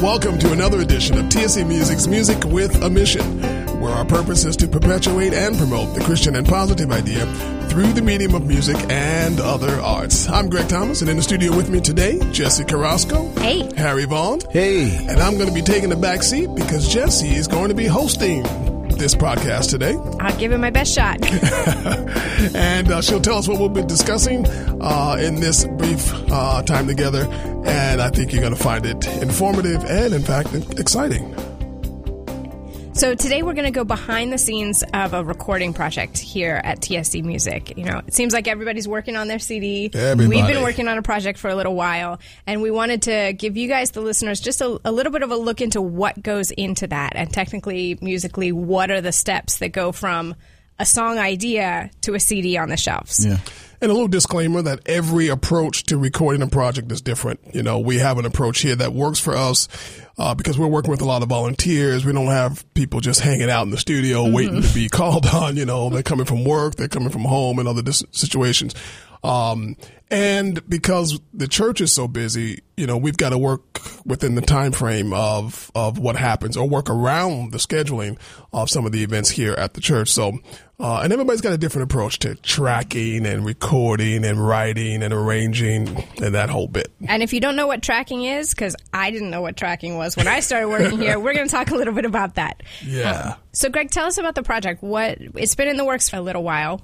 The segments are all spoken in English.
Welcome to another edition of TSC Music's Music with a Mission, where our purpose is to perpetuate and promote the Christian and positive idea through the medium of music and other arts. I'm Greg Thomas, and in the studio with me today, Jesse Carrasco. Hey. Harry Vaughn. Hey. And I'm going to be taking the back seat because Jesse is going to be hosting this podcast today. I'll give it my best shot. and uh, she'll tell us what we'll be discussing uh, in this brief uh, time together. And I think you're going to find it informative and, in fact, exciting. So today we're going to go behind the scenes of a recording project here at TSC Music. You know, it seems like everybody's working on their CD. Everybody. We've been working on a project for a little while, and we wanted to give you guys, the listeners, just a, a little bit of a look into what goes into that, and technically, musically, what are the steps that go from a song idea to a CD on the shelves. Yeah. And a little disclaimer that every approach to recording a project is different. You know, we have an approach here that works for us uh, because we're working with a lot of volunteers. We don't have people just hanging out in the studio mm-hmm. waiting to be called on. You know, they're coming from work, they're coming from home and other dis- situations. Um, and because the church is so busy, you know, we've got to work within the time frame of of what happens, or work around the scheduling of some of the events here at the church. So, uh, and everybody's got a different approach to tracking and recording and writing and arranging and that whole bit. And if you don't know what tracking is, because I didn't know what tracking was when I started working here, we're going to talk a little bit about that. Yeah. Um, so, Greg, tell us about the project. What it's been in the works for a little while.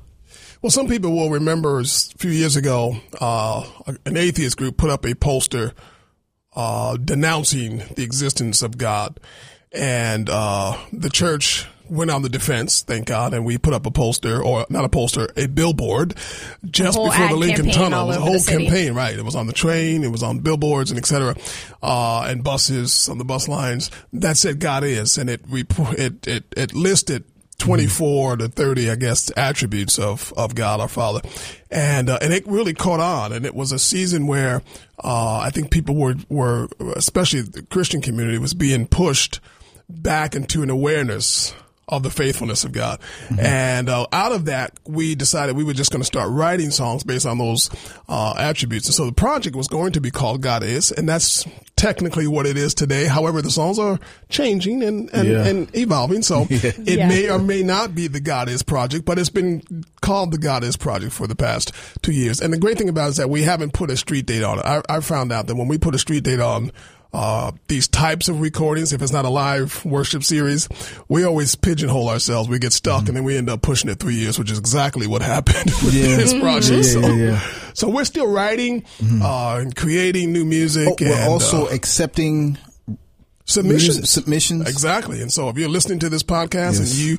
Well, some people will remember a few years ago, uh, an atheist group put up a poster uh, denouncing the existence of God, and uh, the church went on the defense, thank God, and we put up a poster, or not a poster, a billboard, just before the Lincoln Tunnel. It was a whole campaign, right? It was on the train, it was on billboards, and etc. Uh, and buses on the bus lines that said God is, and it it it, it listed 24 to 30, I guess, attributes of, of God our Father. And, uh, and it really caught on. And it was a season where, uh, I think people were, were, especially the Christian community was being pushed back into an awareness of the faithfulness of God. Mm-hmm. And uh, out of that, we decided we were just going to start writing songs based on those uh, attributes. And so the project was going to be called God Is, and that's technically what it is today. However, the songs are changing and, and, yeah. and evolving. So yeah. it yeah. may or may not be the God Is project, but it's been called the God Is project for the past two years. And the great thing about it is that we haven't put a street date on it. I, I found out that when we put a street date on uh, these types of recordings, if it's not a live worship series, we always pigeonhole ourselves. We get stuck mm-hmm. and then we end up pushing it three years, which is exactly what happened with yeah. this project. Yeah, so, yeah, so, we're still writing mm-hmm. uh, and creating new music. Oh, we're and, also uh, accepting submissions. submissions. Exactly. And so if you're listening to this podcast yes. and you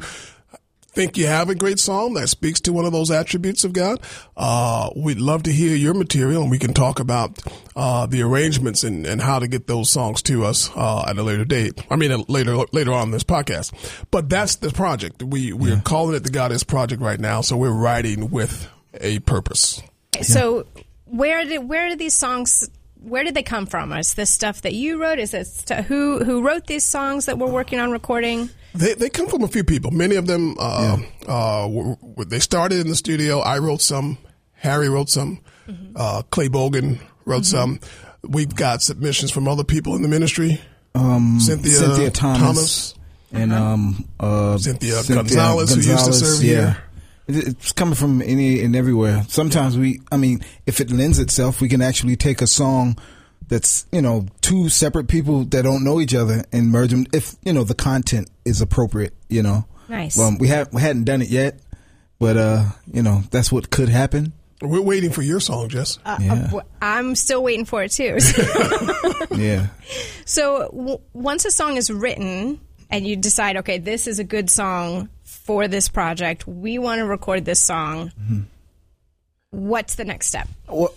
think you have a great song that speaks to one of those attributes of God, uh, we'd love to hear your material and we can talk about uh, the arrangements and, and how to get those songs to us uh, at a later date. I mean, later later on in this podcast. But that's the project. We we're yeah. calling it the God Is Project right now. So we're writing with a purpose. So where did where did these songs where did they come from? Is this stuff that you wrote? Is it st- who who wrote these songs that we're working on recording? They, they come from a few people. Many of them, uh, yeah. uh, were, were, they started in the studio. I wrote some. Harry wrote some. Mm-hmm. Uh, Clay Bogan wrote mm-hmm. some. We've got submissions from other people in the ministry. Um, Cynthia, Cynthia Thomas, Thomas, and um, uh, Cynthia, Cynthia Gonzalez, Gonzalez, who used to serve yeah. here. It's coming from any and everywhere. Sometimes we, I mean, if it lends itself, we can actually take a song that's you know two separate people that don't know each other and merge them if you know the content is appropriate you know? Nice. Well we have we hadn't done it yet but uh you know that's what could happen. We're waiting for your song jess. Uh, yeah. uh, i'm still waiting for it too. Yeah. So w- once a song is written and you decide okay this is a good song for this project we want to record this song mm-hmm. what's the next step? Well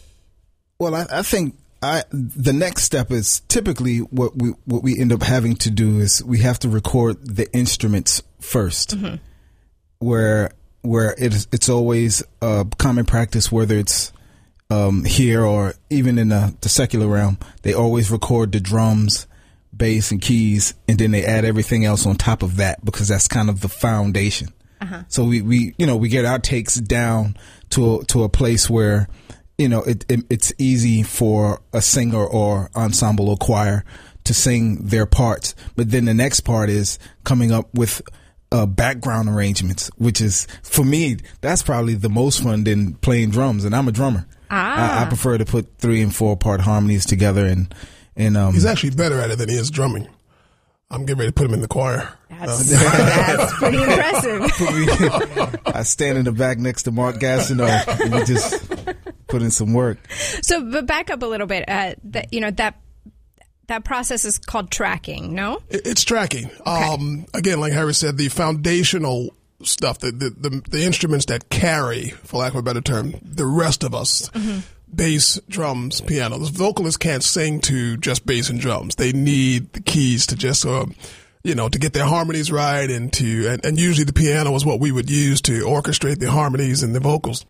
well I, I think I the next step is typically what we what we end up having to do is we have to record the instruments 1st mm-hmm. where where it's it's always a common practice whether it's um, here or even in the, the secular realm they always record the drums bass and keys and then they add everything else on top of that because that's kind of the foundation uh-huh. so we, we you know we get our takes down to a, to a place where you know, it, it, it's easy for a singer or ensemble or choir to sing their parts. But then the next part is coming up with uh, background arrangements, which is for me that's probably the most fun than playing drums. And I'm a drummer. Ah. I, I prefer to put three and four part harmonies together and and um, He's actually better at it than he is drumming. I'm getting ready to put him in the choir. That's, that's pretty impressive. I stand in the back next to Mark Gastineau and we just put in some work. So, but back up a little bit. Uh, that you know that that process is called tracking. No. It- It's tracking. Um, again, like Harry said, the foundational stuff, the, the, the, the instruments that carry, for lack of a better term, the rest of us. Bass, drums, piano. The vocalists can't sing to just bass and drums. They need the keys to just, uh, you know, to get their harmonies right and to, and, and usually the piano is what we would use to orchestrate the harmonies and the vocals.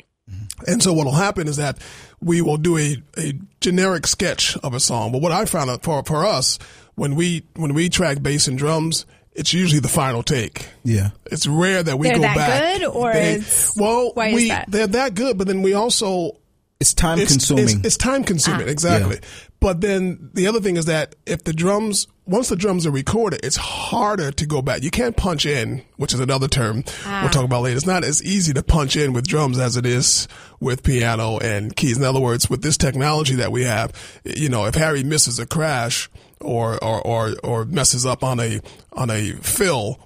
And so what will happen is that we will do a, a generic sketch of a song. But what I found out for, for us, when we, when we track bass and drums, it's usually the final take. Yeah. It's rare that we They're go that back. good, or They- it's- well, why is we that? they're that good, but then we also It's time it's, consuming. It's, it's time consuming, Ah. exactly. Yeah. But then the other thing is that if the drums, once the drums are recorded, it's harder to go back. You can't punch in, which is another term Ah. we'll talk about later. It's not as easy to punch in with drums as it is with piano and keys. In other words, with this technology that we have, you know, if Harry misses a crash or, or, or, or messes up on a, on a fill,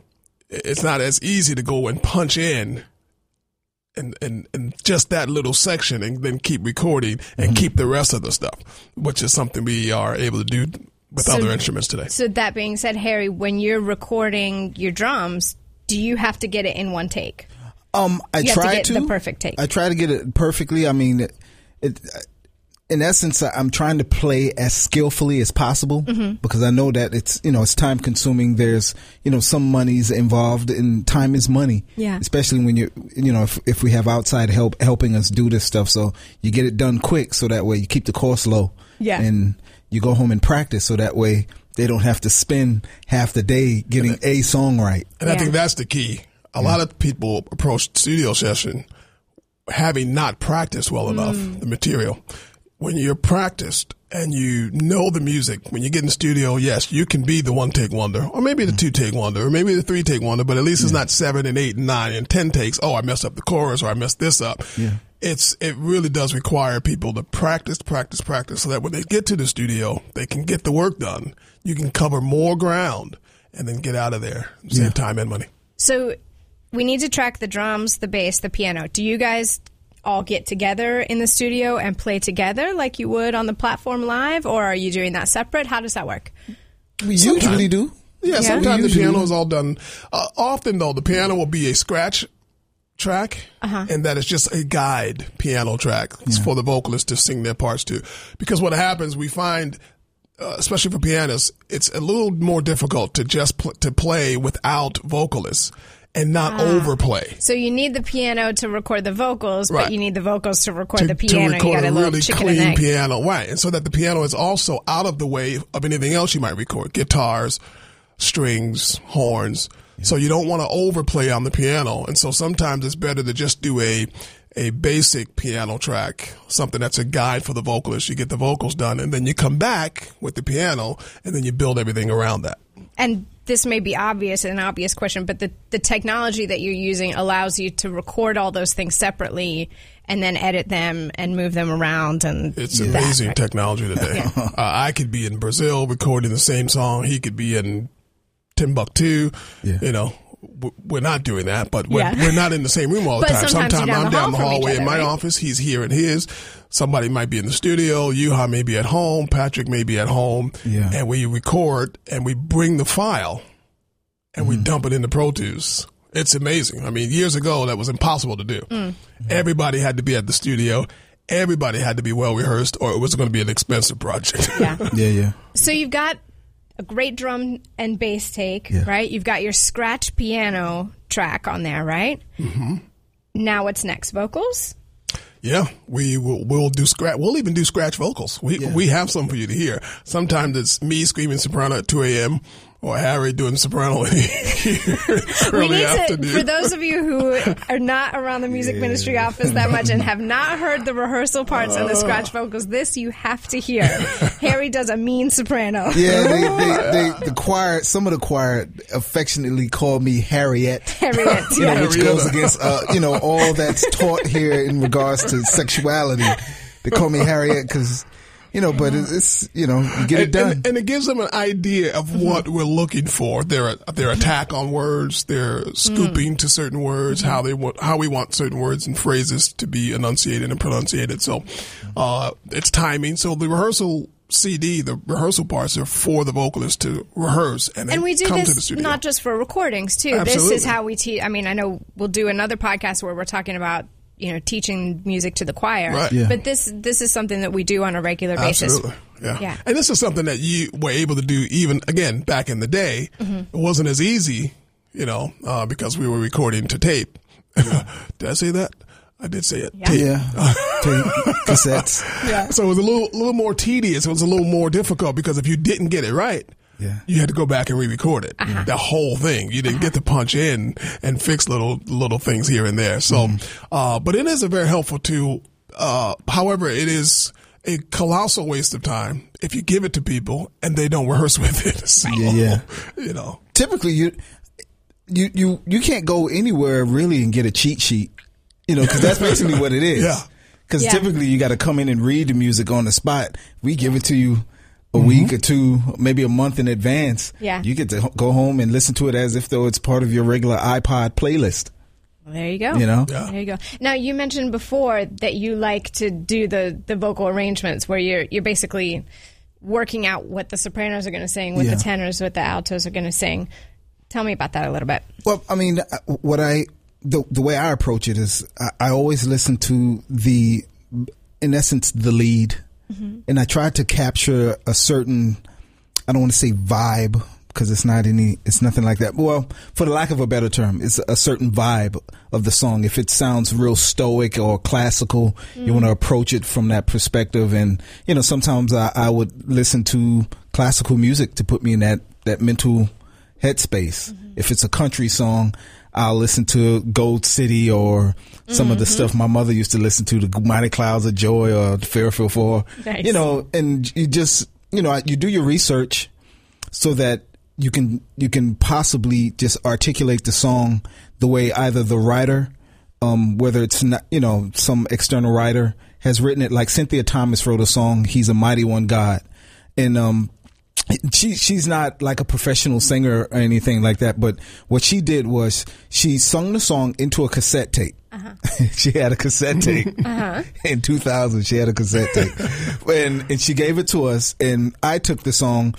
it's not as easy to go and punch in and, and, and just that little section and then keep recording and keep the rest of the stuff, which is something we are able to do with So- other instruments today. So that being said, Harry, when you're recording your drums, do you have to get it in one take? Um, I You have to try get to the perfect take. I try to get it perfectly. I mean, it, it in essence, I- I'm trying to play as skillfully as possible Mm-hmm. because I know that it's you know it's time consuming. There's you know some money's involved, and time is money. Yeah. Especially when you you know if if we have outside help helping us do this stuff, so you get it done quick, so that way you keep the cost low. Yeah. And you go home and practice, so that way they don't have to spend half the day getting a song right. And I think that's the key. A lot of people approach studio session having not practiced well enough mm. the material. When you're practiced and you know the music, when you get in the studio, yes, you can be the one take wonder, or maybe the mm-hmm. two take wonder, or maybe the three take wonder, but at least it's not seven and eight and nine and ten takes. Oh, I messed up the chorus or I messed this up. Yeah. It's, it really does require people to practice, practice, practice so that when they get to the studio, they can get the work done. You can cover more ground and then get out of there, save Yeah. time and money. So we need to track the drums, the bass, the piano. Do you guys all get together in the studio and play together like you would on the platform live, or are you doing that separate? How does that work? We Sometimes. usually do. Yeah, Yeah. sometimes the piano is all done. Uh, often, though, the piano will be a scratch track, and that is just a guide piano track for the vocalist to sing their parts to. Because what happens, we find, uh, especially for pianists, it's a little more difficult to just pl- to play without vocalists and not ah. overplay. So you need the piano to record the vocals, Right. but you need the vocals to record to, the to piano. record you got a a really clean piano, right? And so that the piano is also out of the way of anything else you might record: guitars, strings, horns. So you don't want to overplay on the piano, and so sometimes it's better to just do a a basic piano track, something that's a guide for the vocalist. You get the vocals done, and then you come back with the piano, and then you build everything around that. and this may be obvious an obvious question, but the, the technology that you're using allows you to record all those things separately and then edit them and move them around and It's that, amazing right? technology today. uh, I could be in Brazil recording the same song. He could be in Timbuktu. Yeah. You know, w- we're not doing that, but we're, Yeah. we're not in the same room all the time. sometimes Sometimes down I'm the down the hall from hallway in my right? office. He's here in his. Somebody might be in the studio. Yuha may be at home. Patrick may be at home. Yeah. And we record and we bring the file and we dump it into Pro Tools. It's amazing. I mean, years ago that was impossible to do. Mm. Everybody had to be at the studio. Everybody had to be well rehearsed, or it was going to be an expensive project. Yeah. Yeah, yeah. So you've got a great drum and bass take, Yeah. right? You've got your scratch piano track on there, right? Mm-hmm. Now what's next? Vocals? Yeah, we will we'll do scratch. We'll even do scratch vocals. We we have some for you to hear. Sometimes it's me screaming soprano at two a.m. or Harry doing soprano in the we early need to, for those of you who are not around the music ministry office that much and have not heard the rehearsal parts and the scratch vocals, this you have to hear. Harry does a mean soprano. Yeah, they, they, they, the choir, some of the choir affectionately call me Harriet. Harriet, You know, yeah. which goes against, uh, you know, all that's taught here in regards to sexuality. They call me Harriet because, you know, but it's, it's, you know, you get it and, done. and, and it gives them an idea of mm-hmm. what we're looking for. Their their mm-hmm. attack on words, their scooping mm. to certain words, how they want how we want certain words and phrases to be enunciated and pronunciated. So, uh, it's timing. So the rehearsal CD, the rehearsal parts are for the vocalist to rehearse and, And we do come to the this studio. not just for recordings too. This is how we teach. I mean, I know we'll do another podcast where we're talking about you know teaching music to the choir. Right. Yeah. But this this is something that we do on a regular basis. Absolutely. Yeah. Yeah. And this is something that you were able to do even, again, back in the day. Mm-hmm. It wasn't as easy, you know, uh, because we were recording to tape. did I say that? I did say it. Tape. yeah. Tape, cassettes. Yeah. So it was a little, little more tedious. It was a little more difficult because if you didn't get it right, Yeah. you had to go back and re-record it. Uh-huh. The whole thing. You didn't get to punch in and fix little little things here and there. So, Mm-hmm. uh, but it is a very helpful tool. Uh, however, it is a colossal waste of time if you give it to people and they don't rehearse with it. So, Yeah, yeah. you know, Typically, you, you, you, you can't go anywhere really and get a cheat sheet, you know, because that's basically what it is. Yeah. Because Yeah. typically you got to come in and read the music on the spot. We give it to you a Mm-hmm. week or two, maybe a month in advance. Yeah. You get to go home and listen to it as if though it's part of your regular iPod playlist. Well, there you go. You know? Yeah. There you go. Now you mentioned before that you like to do the the vocal arrangements where you're you're basically working out what the sopranos are going to sing, what Yeah. the tenors, what the altos are going to sing. Tell me about that a little bit. Well, I mean, uh, what I the the way I approach it is I, I always listen to the, in essence, the lead, Mm-hmm. and I try to capture a certain, I don't want to say vibe because it's not any, it's nothing like that. Well, for the lack of a better term, it's a certain vibe of the song. If it sounds real stoic or classical, you want to mm. approach it from that perspective. And you know, sometimes I, I would listen to classical music to put me in that that mental headspace. Mm-hmm. If it's a country song, I'll listen to Gold City or some of the stuff my mother used to listen to, the Mighty Clouds of Joy or the Fairfield Four. Nice. You know, and you just, you know, you do your research so that you can you can possibly just articulate the song the way either the writer, um, whether it's not you know some external writer has written it, like Cynthia Thomas wrote a song, "He's a Mighty One God," and um, she she's not like a professional singer or anything like that, but what she did was she sung the song into a cassette tape. she had a cassette tape in 2000. She had a cassette tape, and and she gave it to us, and I took the song,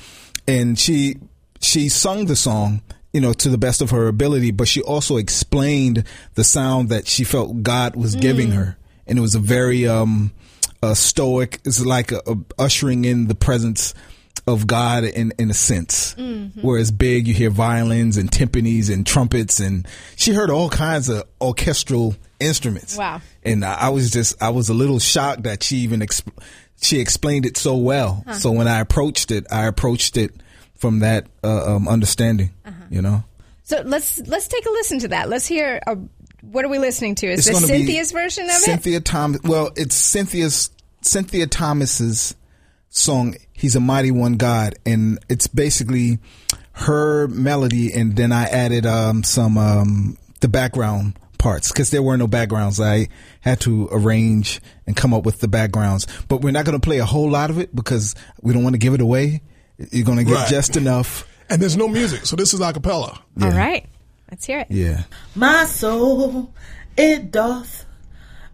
and she she sung the song. You know, to the best of her ability, but she also explained the sound that she felt God was giving her, and it was a very um, uh, stoic. It's like a, a ushering in the presence of God in in a sense. Whereas big, you hear violins and timpanis and trumpets, and she heard all kinds of orchestral instruments. Wow. And I was just I was a little shocked that she even exp- she explained it so well. So when I approached it, I approached it from that uh, um, understanding. You know. So let's let's take a listen to that. Let's hear. Uh, what are we listening to? Is It's this Cynthia's version of it? Cynthia Thomas. Well, it's Cynthia's Cynthia Thomas's song. He's a mighty one God, and it's basically her melody, and then I added um, some um, the background parts because there were no backgrounds. I had to arrange and come up with the backgrounds, but we're not going to play a whole lot of it because we don't want to give it away. You're going to get Right. just enough. and there's no music, so this is a cappella. All right, let's hear it. Yeah. My soul, it doth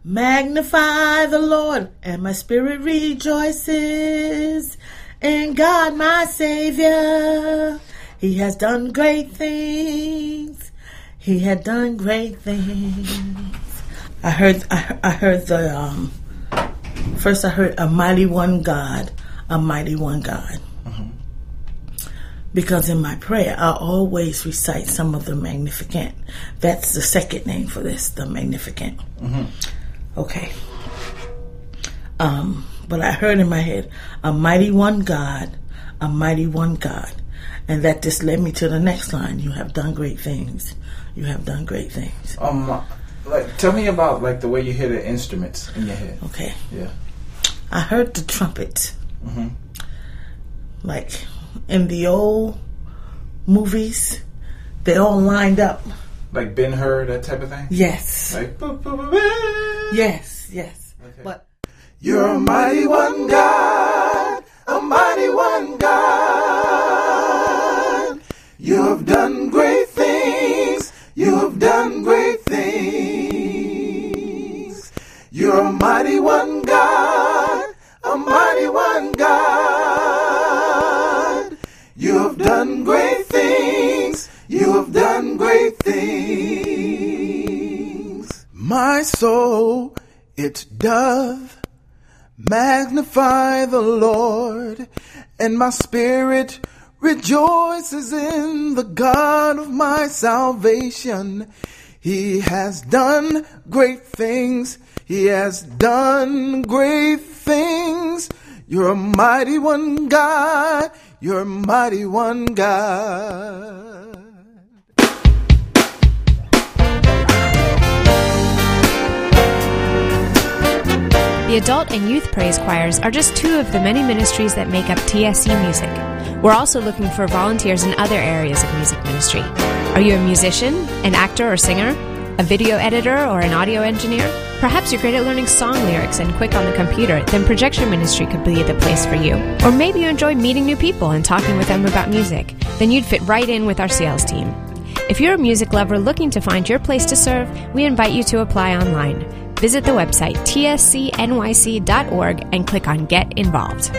magnify the Lord, and my spirit rejoices in God my Savior. He has done great things. He had done great things. I heard, I, I heard the, um, first I heard a mighty one God, a mighty one God. Because in my prayer, I always recite some of the Magnificat. That's the second name for this, the Magnificat. Okay. Um, but I heard in my head, a mighty one God, a mighty one God. And that just led me to the next line. You have done great things. You have done great things. Um, like, tell me about like the way you hear the instruments in your head. Okay. Yeah. I heard the trumpet. Mm-hmm. Like in the old movies, they all lined up. Like Ben Hur, that type of thing. Yes. Like. "Boo, boo, boo, boo." Yes, yes. Okay. But You're a mighty one God, a mighty one God. You have done great things. You have done great things. You're a mighty one God, a mighty one God. You have done great My soul, it doth magnify the Lord, and my spirit rejoices in the God of my salvation. He has done great things. He has done great things. You're a mighty one God. You're a mighty one God. The adult and youth praise choirs are just two of the many ministries that make up TSC Music. We're also looking for volunteers in other areas of music ministry. Are you a musician, an actor or singer, a video editor, or an audio engineer? Perhaps you're great at learning song lyrics and quick on the computer, then projection ministry could be the place for you. Or maybe you enjoy meeting new people and talking with them about music, then you'd fit right in with our sales team. If you're a music lover looking to find your place to serve, we invite you to apply online. Visit the website tscnyc.org and click on Get Involved.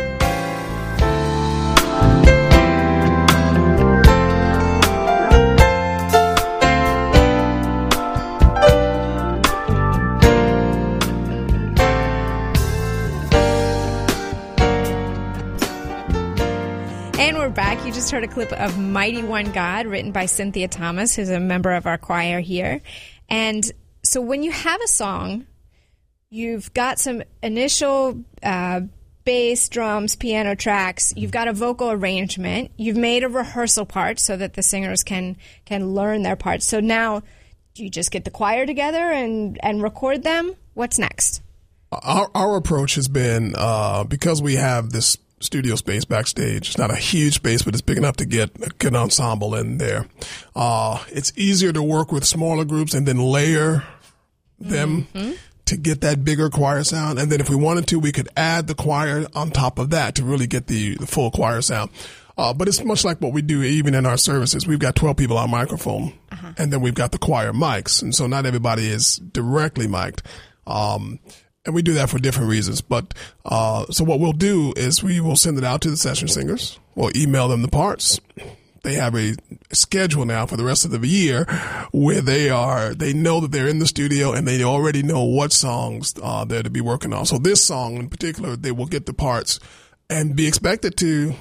And we're back. You just heard a clip of Mighty One God written by Cynthia Thomas, who's a member of our choir here. And so when you have a song, you've got some initial uh, bass, drums, piano tracks, you've got a vocal arrangement, you've made a rehearsal part so that the singers can can learn their parts. So now you just get the choir together and, and record them? What's next? Our, our approach has been uh, because we have this studio space backstage. It's not a huge space, but it's big enough to get a good ensemble in there. Uh, it's easier to work with smaller groups and then layer them to get that bigger choir sound. And then if we wanted to, we could add the choir on top of that to really get the, the full choir sound. Uh, but it's much like what we do even in our services. We've got 12 people on microphone and then we've got the choir mics. And so not everybody is directly mic'd. Um, and we do that for different reasons. But uh, so what we'll do is we will send it out to the session singers. We'll email them the parts. They have a schedule now for the rest of the year where they are. They know that they're in the studio and they already know what songs uh, they're to be working on. So this song in particular, they will get the parts and be expected to,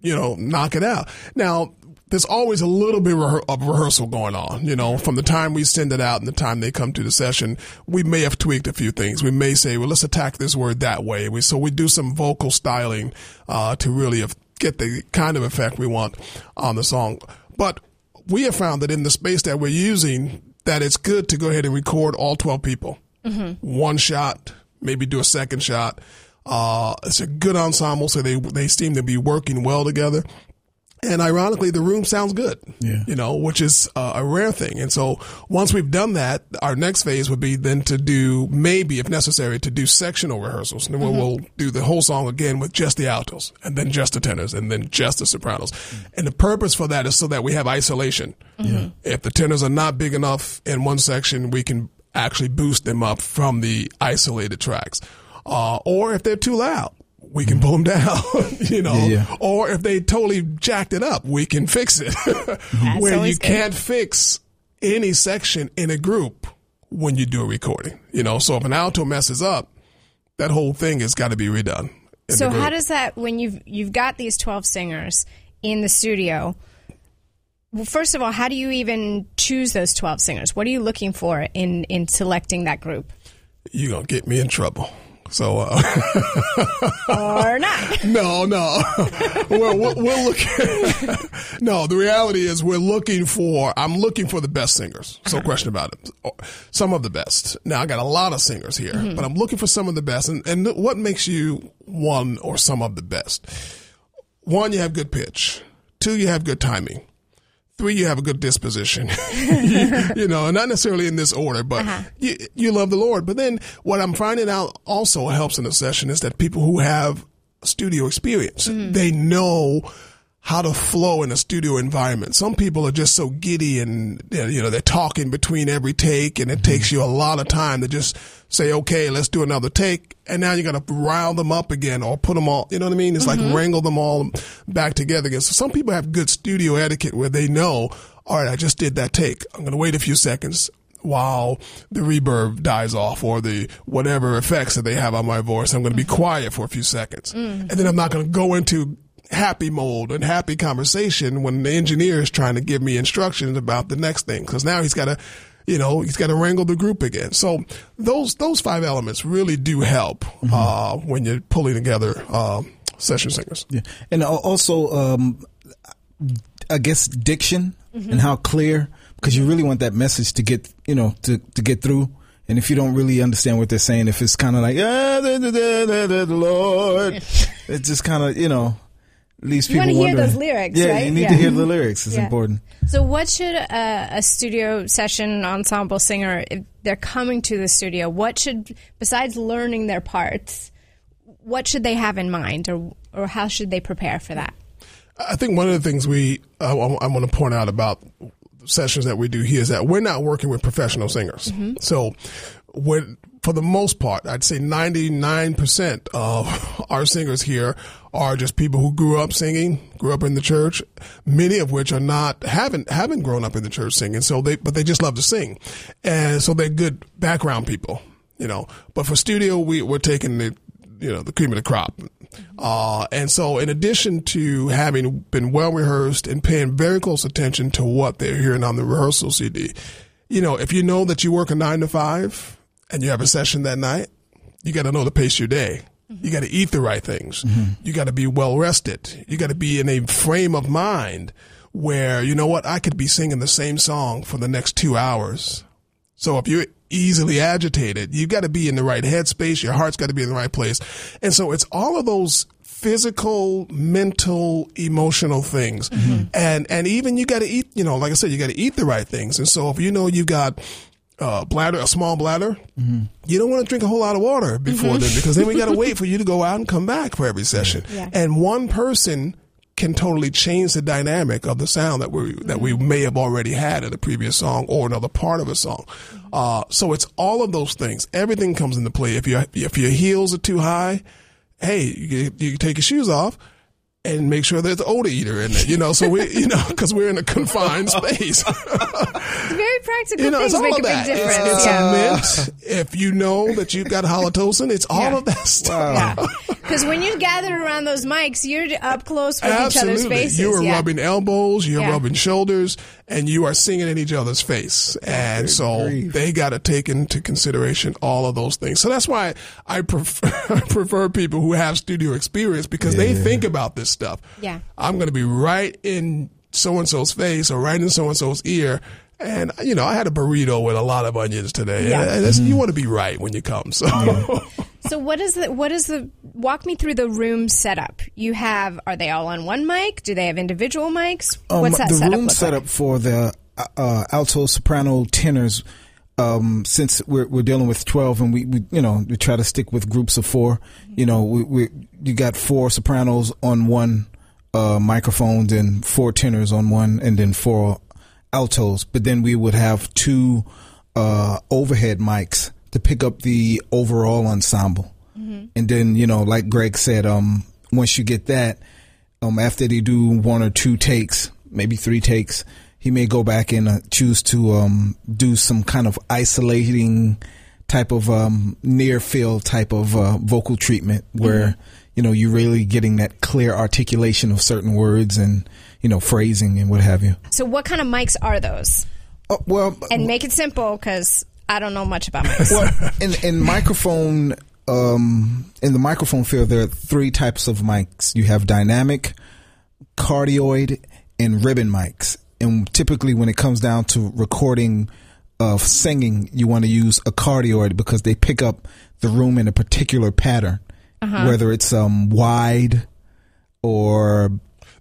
you know, knock it out. Now there's always a little bit of rehearsal going on. You know, from the time we send it out and the time they come to the session, we may have tweaked a few things. We may say, well, let's attack this word that way. We, so we do some vocal styling uh, to really get the kind of effect we want on the song. But we have found that in the space that we're using, that it's good to go ahead and record all 12 people. One shot, maybe do a second shot. Uh, it's a good ensemble, so they they seem to be working well together. And ironically, the room sounds good, Yeah. you know, which is uh, a rare thing. And so once we've done that, our next phase would be then to do maybe, if necessary, to do sectional rehearsals. And then we'll, we'll do the whole song again with just the altos and then just the tenors and then just the sopranos. And the purpose for that is so that we have isolation. If the tenors are not big enough in one section, we can actually boost them up from the isolated tracks. Uh, or if they're too loud, we can pull them down, you know, Yeah, yeah. or if they totally jacked it up, we can fix it. Where you good. can't fix any section in a group when you do a recording, you know. So if an alto messes up, that whole thing has got to be redone. So how does that when you've you've got these twelve singers in the studio? Well, first of all, how do you even choose those twelve singers? What are you looking for in in selecting that group? you're gonna get me in trouble So, uh, or not. no, no, we're, we're, we're looking. no, the reality is we're looking for. I'm looking for the best singers. So, question about it. Some of the best. Now, I got a lot of singers here, but I'm looking for some of the best. And, and what makes you one or some of the best? One, you have good pitch. Two, you have good timing. Three, you have a good disposition. you, you know, not necessarily in this order, but uh-huh. you, you love the Lord. But then what I'm finding out also helps in the session is that people who have studio experience, mm-hmm. they know how to flow in a studio environment. Some people are just so giddy and, you know, they're talking between every take and it mm-hmm. takes you a lot of time to just say, okay, let's do another take. And now you got to round them up again or put them all, you know what I mean? It's like mm-hmm. wrangle them all back together again. So some people have good studio etiquette where they know, all right, I just did that take. I'm going to wait a few seconds while the reverb dies off or the whatever effects that they have on my voice. I'm going to be mm-hmm. quiet for a few seconds. And then I'm not going to go into happy mode and happy conversation when the engineer is trying to give me instructions about the next thing. Cause now he's got to, you know, he's got to wrangle the group again. So those, those five elements really do help, uh, when you're pulling together, um, session singers. Yeah. And also, um, I guess diction and how clear, because you really want that message to get, you know, to, to get through. And if you don't really understand what they're saying, if it's kind of like, ah, da, da, da, da, da, the Lord, it just kind of, you know, leaves You people wanna hear those lyrics, yeah, right? you need Yeah. to hear the lyrics. It's Yeah. important. So, what should a, a studio session ensemble singer, if they're coming to the studio, what should, besides learning their parts, what should they have in mind, or or how should they prepare for that? I think one of the things we uh, I want to point out about sessions that we do here is that we're not working with professional singers. So, when for the most part, I'd say ninety nine percent of our singers here are just people who grew up singing, grew up in the church. Many of which are not haven't haven't grown up in the church singing, so they but they just love to sing, and so they're good background people. You know, but for studio, we we're taking the you know the cream of the crop. Uh, and so, in addition to having been well rehearsed and paying very close attention to what they're hearing on the rehearsal CD, you know, if you know that you work a nine to five and you have a session that night, you got to know to pace your day. Mm-hmm. You got to eat the right things. Mm-hmm. You got to be well rested. You got to be in a frame of mind where, you know what, I could be singing the same song for the next two hours. So if you're easily agitated, you've got to be in the right headspace. Your heart's got to be in the right place. And so it's all of those physical, mental, emotional things. Mm-hmm. And, and even you got to eat, you know, like I said, you got to eat the right things. And so if you know you've got, uh, bladder, a small bladder, you don't want to drink a whole lot of water before then because then we got to wait for you to go out and come back for every session. Yeah. And one person can totally change the dynamic of the sound that we that we may have already had in a previous song or another part of a song. Uh, so it's all of those things. Everything comes into play. If your if your heels are too high, hey, you, you can take your shoes off and make sure there's an odor eater in there. You know, so we you know because we're in a confined space. It's very practical You know, things it's all make of a big that. It's, difference. it's yeah. a mint. If you know that you've got halitosis, it's all Yeah. of that stuff. Yeah, because when you gather around those mics, you're up close with each other's faces. You are yeah. rubbing elbows, you're rubbing shoulders, and you are singing in each other's face. And so grief. they got to take into consideration all of those things. So that's why I prefer, prefer people who have studio experience because they think about this stuff. Yeah. I'm going to be right in so and so's face or right in so and so's ear. And you know, I had a burrito with a lot of onions today. Yeah. And that's- You want to be right when you come. So So what is the what is the walk me through the room setup? You have are they all on one mic? Do they have individual mics? What's that Um, the setup room setup like? for the uh, alto, soprano, tenors. Um, since we're we're dealing with twelve, and we, we you know we try to stick with groups of four. You know, we, we you got four sopranos on one uh, microphone, then four tenors on one, and then four altos. But then we would have two uh, overhead mics to pick up the overall ensemble. And then you know, like Greg said, um, once you get that, um, after they do one or two takes, maybe three takes, he may go back and uh, choose to um, do some kind of isolating type of um, near field type of uh, vocal treatment where you know you're really getting that clear articulation of certain words and you know phrasing and what have you. So what kind of mics are those? Oh, well, And make it simple because I don't know much about mics. well, in, in microphone um, in the microphone field, there are three types of mics. You have dynamic, cardioid, and ribbon mics. And typically, when it comes down to recording of singing, you want to use a cardioid because they pick up the room in a particular pattern, whether it's um, wide or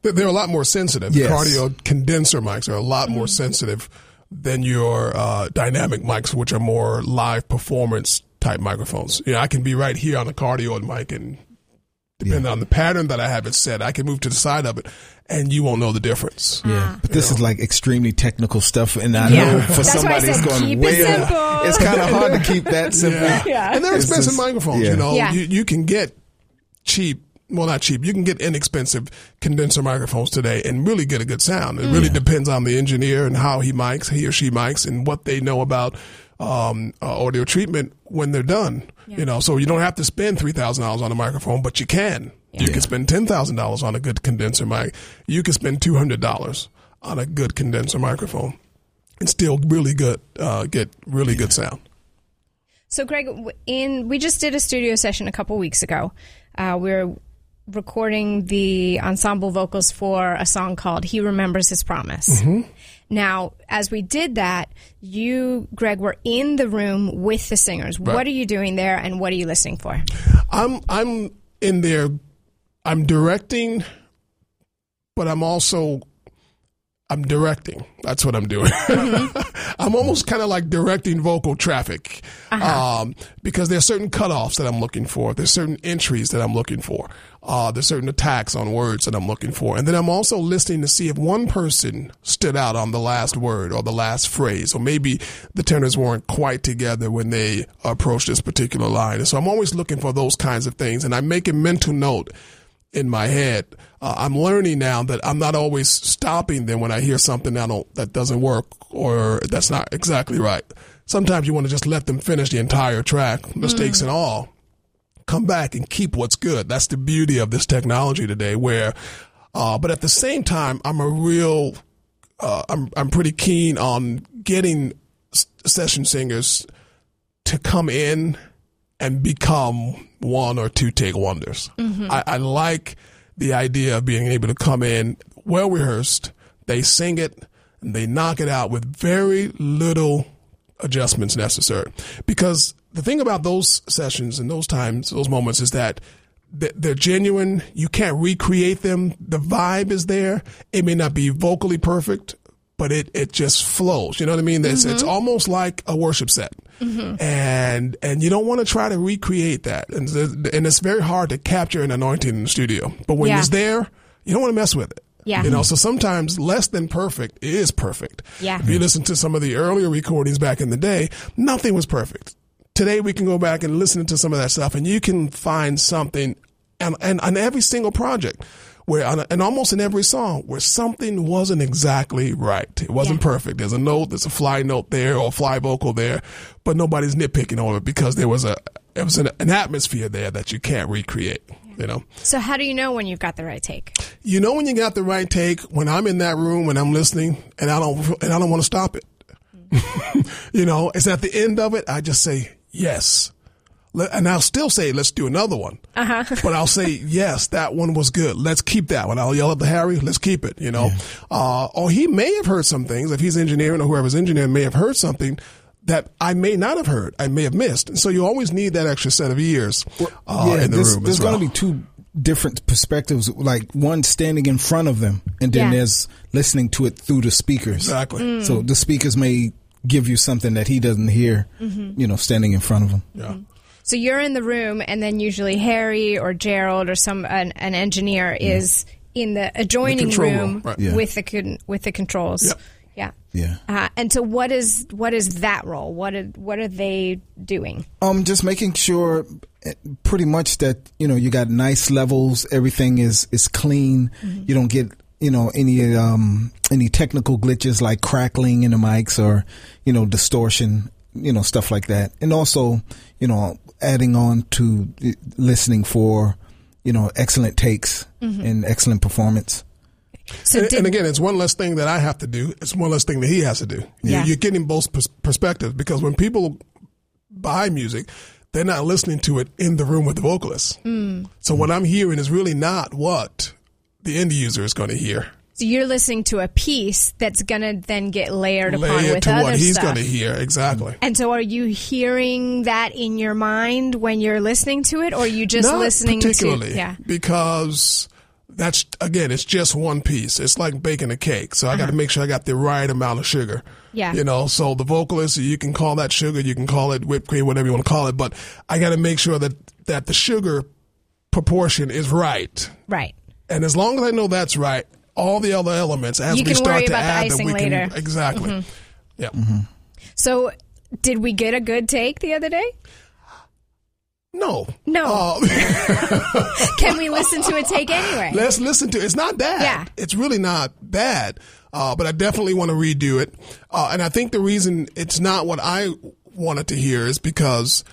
They're, they're a lot more sensitive. Yes. Cardioid condenser mics are a lot more sensitive than your uh, dynamic mics, which are more live performance type microphones. You know, I can be right here on a cardioid mic, and depending on the pattern that I have it set, I can move to the side of it, and you won't know the difference. Yeah, but this is like extremely technical stuff, and I Yeah. know for That's why I somebody it's going keep way it simple. It's kind of hard to keep that simple. Yeah. And they're expensive just- microphones. yeah. You know, Yeah. you, you can get cheap. Well, not cheap. You can get inexpensive condenser microphones today and really get a good sound. It really depends on the engineer and how he mics, he or she mics, and what they know about um, uh, audio treatment when they're done. You know, so you don't have to spend three thousand dollars on a microphone, but you can. You can spend ten thousand dollars on a good condenser mic. You can spend two hundred dollars on a good condenser microphone, and still really good uh, get really good sound. So, Greg, in we just did a studio session a couple weeks ago. Uh, we were recording the ensemble vocals for a song called "He Remembers His Promise." Mm-hmm. Now, as we did that, you, Greg, were in the room with the singers. What are you doing there, and what are you listening for? I'm I'm in there. I'm directing, but I'm also I'm directing. That's what I'm doing. I'm almost kind of like directing vocal traffic um, because there's certain cutoffs that I'm looking for. There's certain entries that I'm looking for. Uh, there's certain attacks on words that I'm looking for, and then I'm also listening to see if one person stood out on the last word or the last phrase, or maybe the tenors weren't quite together when they approached this particular line. And so I'm always looking for those kinds of things, and I make a mental note in my head. Uh, I'm learning now that I'm not always stopping them when I hear something that don't, that doesn't work or that's not exactly right. Sometimes you want to just let them finish the entire track, mistakes and all. Come back and keep what's good. That's the beauty of this technology today. Where, uh, but at the same time, I'm a real, uh, I'm I'm pretty keen on getting s- session singers to come in and become one or two take wonders. Mm-hmm. I, I like the idea of being able to come in well rehearsed, they sing it, and they knock it out with very little adjustments necessary. Because the thing about those sessions and those times, those moments is that they're genuine. You can't recreate them. The vibe is there. It may not be vocally perfect, but it, it just flows. You know what I mean? It's, it's mm-hmm. almost like a worship set. Mm-hmm. And, and you don't want to try to recreate that. And, and it's very hard to capture an anointing in the studio. But when Yeah. it's there, you don't want to mess with it. Yeah. You know, so sometimes less than perfect is perfect. Yeah. If you listen to some of the earlier recordings back in the day, nothing was perfect. Today we can go back and listen to some of that stuff and you can find something and, and on every single project where and almost in every song where something wasn't exactly right. It wasn't Yeah. perfect. There's a note, there's a fly note there or a fly vocal there, but nobody's nitpicking over it because there was a, it was an, an atmosphere there that you can't recreate, you know? So, how do you know when you've got the right take? You know when you got the right take when I'm in that room when I'm listening and I don't and I don't want to stop it. Mm-hmm. you know, it's at the end of it. I just say yes, and I'll still say let's do another one. Uh-huh. But I'll say yes, that one was good. Let's keep that one. I'll yell at the Harry. Let's keep it. You know, uh, or he may have heard some things if he's engineering or whoever's engineering may have heard something. That I may not have heard, I may have missed, and so you always need that extra set of ears uh, in the there's, room. there's well. going to be two different perspectives, like one standing in front of them, and then Yeah. there's listening to it through the speakers. exactly. So the speakers may give you something that he doesn't hear, Mm-hmm. you know, standing in front of him. Yeah. So you're in the room, and then usually Harry or Gerald or some an, an engineer is in the adjoining control room, right. Yeah. with the con- with the controls. Yep. Yeah. Yeah. Uh, and so, what is what is that role? What are, what are they doing? Um, just making sure, eh, pretty much that you know you got nice levels. Everything is is clean. You don't get you know any um any technical glitches like crackling in the mics or you know distortion. You know stuff like that, and also you know adding on to listening for you know excellent takes mm-hmm. and excellent performance. So and, did, and again, it's one less thing that I have to do. It's one less thing that he has to do. You- Yeah. You're getting both pers- perspectives because when people buy music, they're not listening to it in the room with the vocalist. Mm. So what I'm hearing is really not what the end user is going to hear. So you're listening to a piece that's going to then get layered upon Layer with to other what he's going to hear. Exactly. And so, are you hearing that in your mind when you're listening to it, or are you just Not listening particularly, to? Yeah. because that's again, it's just one piece. It's like baking a cake, so I got to make sure I got the right amount of sugar. Uh-huh. Yeah. you know. So the vocalist, you can call that sugar, you can call it whipped cream, whatever you want to call it, but I got to make sure that that the sugar proportion is right. Right. And as long as I know that's right, all the other elements as we can start to add them, we later. Mm-hmm. can exactly. Yeah. So, did we get a good take the other day? No. No. Uh, Can we listen to a take anyway? Let's listen to it. It's not bad. Yeah. It's really not bad. Uh, but I definitely want to redo it. Uh, and I think the reason it's not what I wanted to hear is because,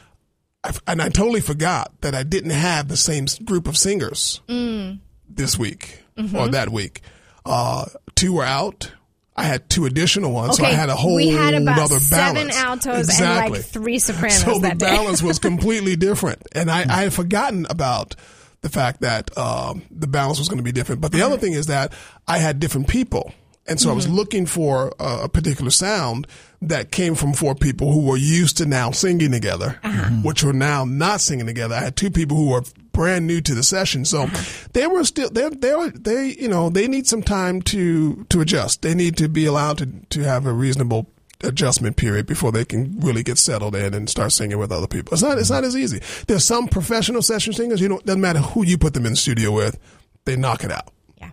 I, and I totally forgot that I didn't have the same group of singers Mm. this week Mm-hmm. or that week. Uh, two were out. I had two additional ones, so I had a whole we had about other seven balance. altos exactly. and like three sopranos So the balance was completely different, and I, I had forgotten about the fact that um, the balance was going to be different. But the other thing is that I had different people, and so I was looking for a, a particular sound that came from four people who were used to now singing together, which were now not singing together. I had two people who were brand new to the session, so they were still they they they you know they need some time to to adjust. They need to be allowed to to have a reasonable adjustment period before they can really get settled in and start singing with other people. It's not it's not as easy. There's some professional session singers, you know, doesn't matter who you put them in the studio with, they knock it out. yeah.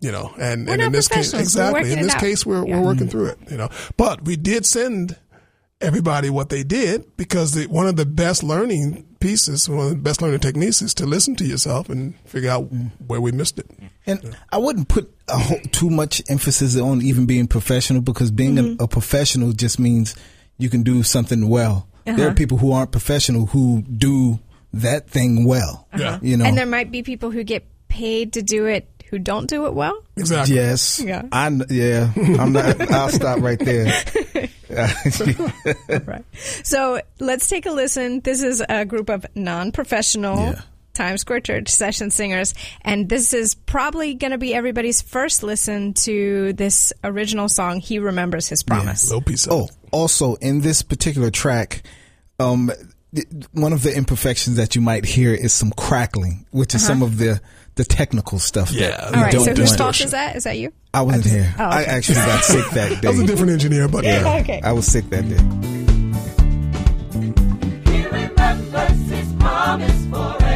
You know, and, We're and in this case, exactly. In this out. case, we're Yeah. we're working through it. You know, but we did send everybody what they did because the, one of the best learning pieces, one of the best learning techniques, is to listen to yourself and figure out where we missed it. And I wouldn't put a whole, too much emphasis on even being professional because being Mm-hmm. a, a professional just means you can do something well. Uh-huh. There are people who aren't professional who do that thing well. Yeah. You know. And there might be people who get paid to do it who don't do it well. Exactly. Yes. Yeah. I kn- yeah. I'm not. I'll stop right there. Right. So let's take a listen. This is a group of non-professional Yeah. Times Square Church session singers, and this is probably going to be everybody's first listen to this original song. He remembers his promise. Little piece of oh, also in this particular track, um, one of the imperfections that you might hear is some crackling, which is some of the the technical stuff. Yeah. That All right. don't So whose want. fault is that? Is that you? I wasn't here. Oh, I actually got sick that day. That was a different engineer, but yeah. Okay. I was sick that day. He remembers his promise forever.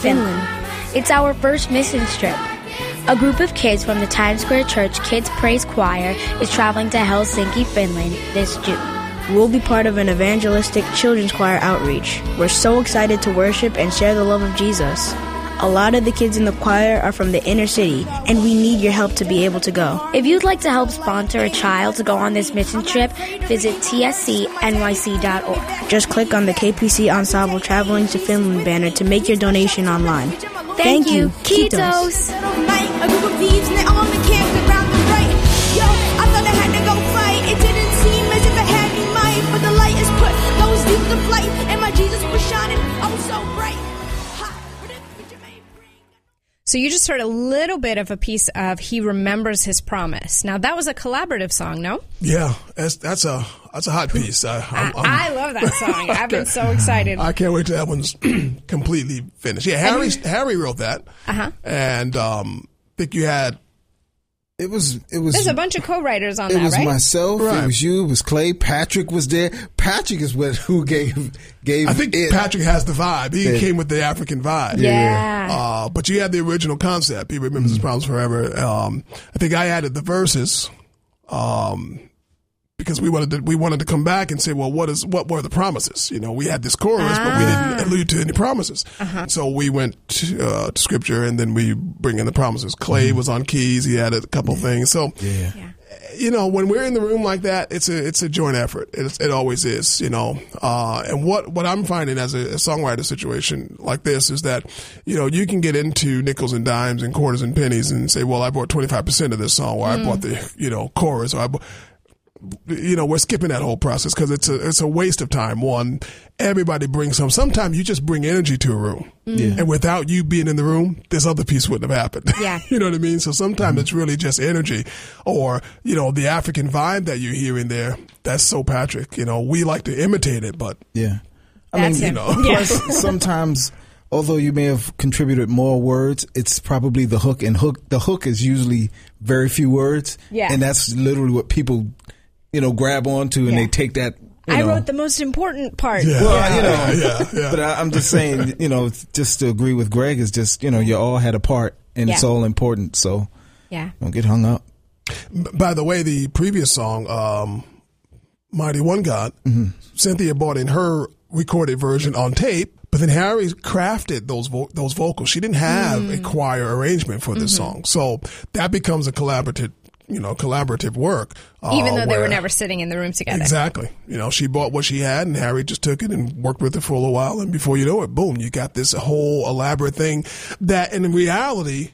Finland. It's our first mission trip. A group of kids from the Times Square Church Kids Praise Choir is traveling to Helsinki, Finland this June. We'll be part of an evangelistic children's choir outreach. We're so excited to worship and share the love of Jesus. A lot of the kids in the choir are from the inner city, and we need your help to be able to go. If you'd like to help sponsor a child to go on this mission trip, visit tscnyc.org. Just click on the KPC Ensemble Traveling to Finland banner to make your donation online. Thank, you. Kitos. Kitos. So you just heard a little bit of a piece of "He Remembers His Promise." Now that was a collaborative song, no? yeah, that's that's a that's a hot piece. I, I'm, I'm, I, I love that song. I've been so excited. I can't wait till that one's completely finished. Yeah, Harry Harry wrote that, Uh-huh. and um, I think you had It was. It was. There's a bunch of co-writers on that. It that, was right? myself. Right. It was you. It was Clay. Patrick was there. Patrick is what who gave gave. I think it. Patrick has the vibe. He Yeah. came with the African vibe. yeah. Uh, but you had the original concept. He remembers his problems forever. Um, I think I added the verses, um, because we wanted to, we wanted to come back and say, well, what is, what were the promises? You know, we had this chorus, but we didn't allude to any promises. So we went to, uh, to scripture and then we bring in the promises. Clay was on keys. He added a couple things. So, Yeah. you know, when we're in the room like that, it's a it's a joint effort. It's, it always is, you know. Uh, and what what I'm finding as a, a songwriter situation like this is that, you know, you can get into nickels and dimes and quarters and pennies and say, well, I bought 25 percent of this song, or I bought the you know chorus, or I. Bought, you know, we're skipping that whole process because it's a it's a waste of time. One, everybody brings some. Sometimes you just bring energy to a room, Yeah. and without you being in the room, this other piece wouldn't have happened. Yeah. you know what I mean. So sometimes mm-hmm. it's really just energy, or you know, the African vibe that you're hearing there. That's so Patrick. You know, we like to imitate it, but Yeah. I That's mean, him. you know. Yeah. sometimes, although you may have contributed more words, it's probably the hook, and hook the hook is usually very few words. Yeah. and that's literally what people, you know, grab onto, and Yeah. they take that. You I know, wrote the most important part. Yeah. Well, you know, yeah, yeah. but I, I'm just saying, you know, just to agree with Greg is just, you know, you all had a part, and it's all important. So Yeah. don't get hung up. By the way, the previous song, um, Mighty One God, mm-hmm. Cynthia bought in her recorded version on tape, but then Harry crafted those vo- those vocals. She didn't have a mm. choir arrangement for this mm-hmm. song, so that becomes a collaborative, you know, collaborative work. uh, Even though they were never sitting in the room together. Exactly. You know, she bought what she had, and Harry just took it and worked with it for a little while, and before you know it, boom, you got this whole elaborate thing that, in reality,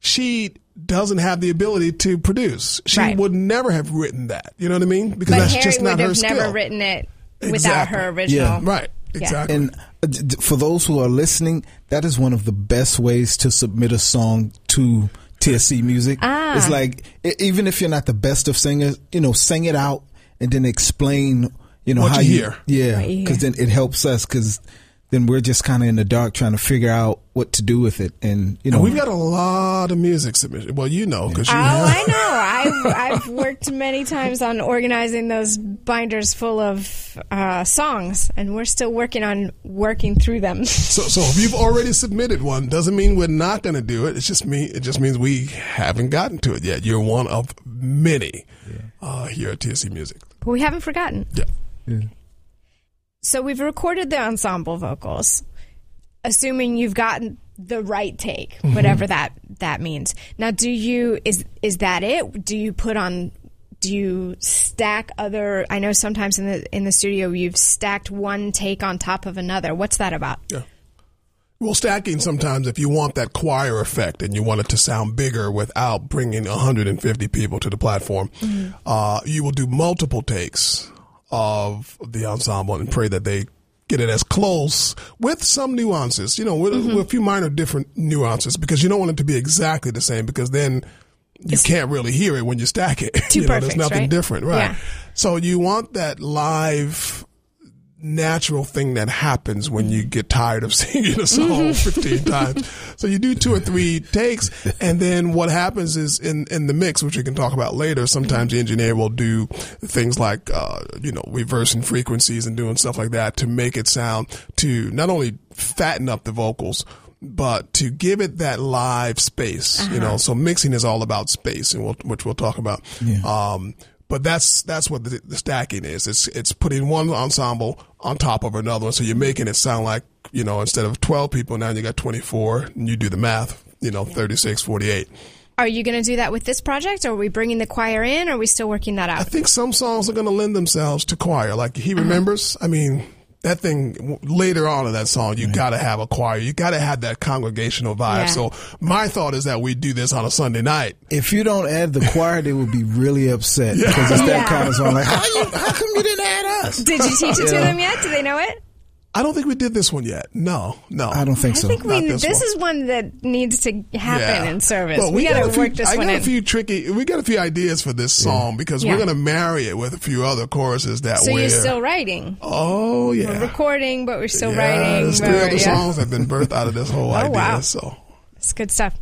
she doesn't have the ability to produce. She Right. would never have written that. You know what I mean? Because But that's Harry just not would her have skill. never written it without Exactly. her original. Yeah. Right. Exactly. And uh, d- d- for those who are listening, that is one of the best ways to submit a song to TSC Music. Ah. It's like even if you're not the best of singers, you know, sing it out and then explain, you know, What how you you hear. Yeah, because then it helps us because then we're just kind of in the dark trying to figure out what to do with it, and you know, And we've got a lot of music submission. Well, you know, because you Oh, have. I know. I've, I've worked many times on organizing those binders full of uh, songs, and we're still working on working through them. So, so if you've already submitted one, doesn't mean we're not going to do it. It's just me. It just means we haven't gotten to it yet. You're one of many uh, here at TSC Music. But we haven't forgotten. Yeah. So we've recorded the ensemble vocals, assuming you've gotten the right take, Mm-hmm. whatever that that means. Now, do you is is that it? Do you put on? Do you stack other? I know sometimes in the in the studio you've stacked one take on top of another. What's that about? Yeah. Well, stacking sometimes, if you want that choir effect and you want it to sound bigger without bringing 150 people to the platform, uh, you will do multiple takes of the ensemble and pray that they get it as close with some nuances, you know, with, mm-hmm. with a few minor different nuances because you don't want it to be exactly the same because then you can't really hear it when you stack it. Two you know, there's nothing right? different, right? Yeah. So you want that live natural thing that happens when you get tired of singing a song 15 times. So you do two or three takes and then what happens is in, in the mix, which we can talk about later, sometimes the engineer will do things like, uh, you know, reversing frequencies and doing stuff like that to make it sound to not only fatten up the vocals, but to give it that live space, you know, so mixing is all about space and we'll, which we'll talk about. Um, but that's that's what the, the stacking is. It's it's putting one ensemble on top of another one, so you're making it sound like you know instead of 12 people now you got 24, and you do the math. You know, 36, 48. Are you going to do that with this project, or are we bringing the choir in, or are we still working that out? I think some songs are going to lend themselves to choir. Like he remembers. I mean, that thing later on in that song, you got to have a choir. You got to have that congregational vibe. Yeah. So my thought is that we do this on a Sunday night. if you don't add the choir, they would be really upset because it's that Yeah. kind of song. Like, how you? How come you didn't add us? Did you teach it to them yet? Do they know it? I don't think we did this one yet. No, no. I don't think I so. think we. This, this one. is one that needs to happen Yeah. in service. But we, got a to few- work this I one got in. a few tricky. We got a few ideas for this song because Yeah. we're going to marry it with a few other choruses that so we're. you're still writing. oh yeah. We're recording, but we're still yeah, writing. There's but three other yeah. songs that have been birthed out of this whole Oh, idea. wow. So It's good stuff.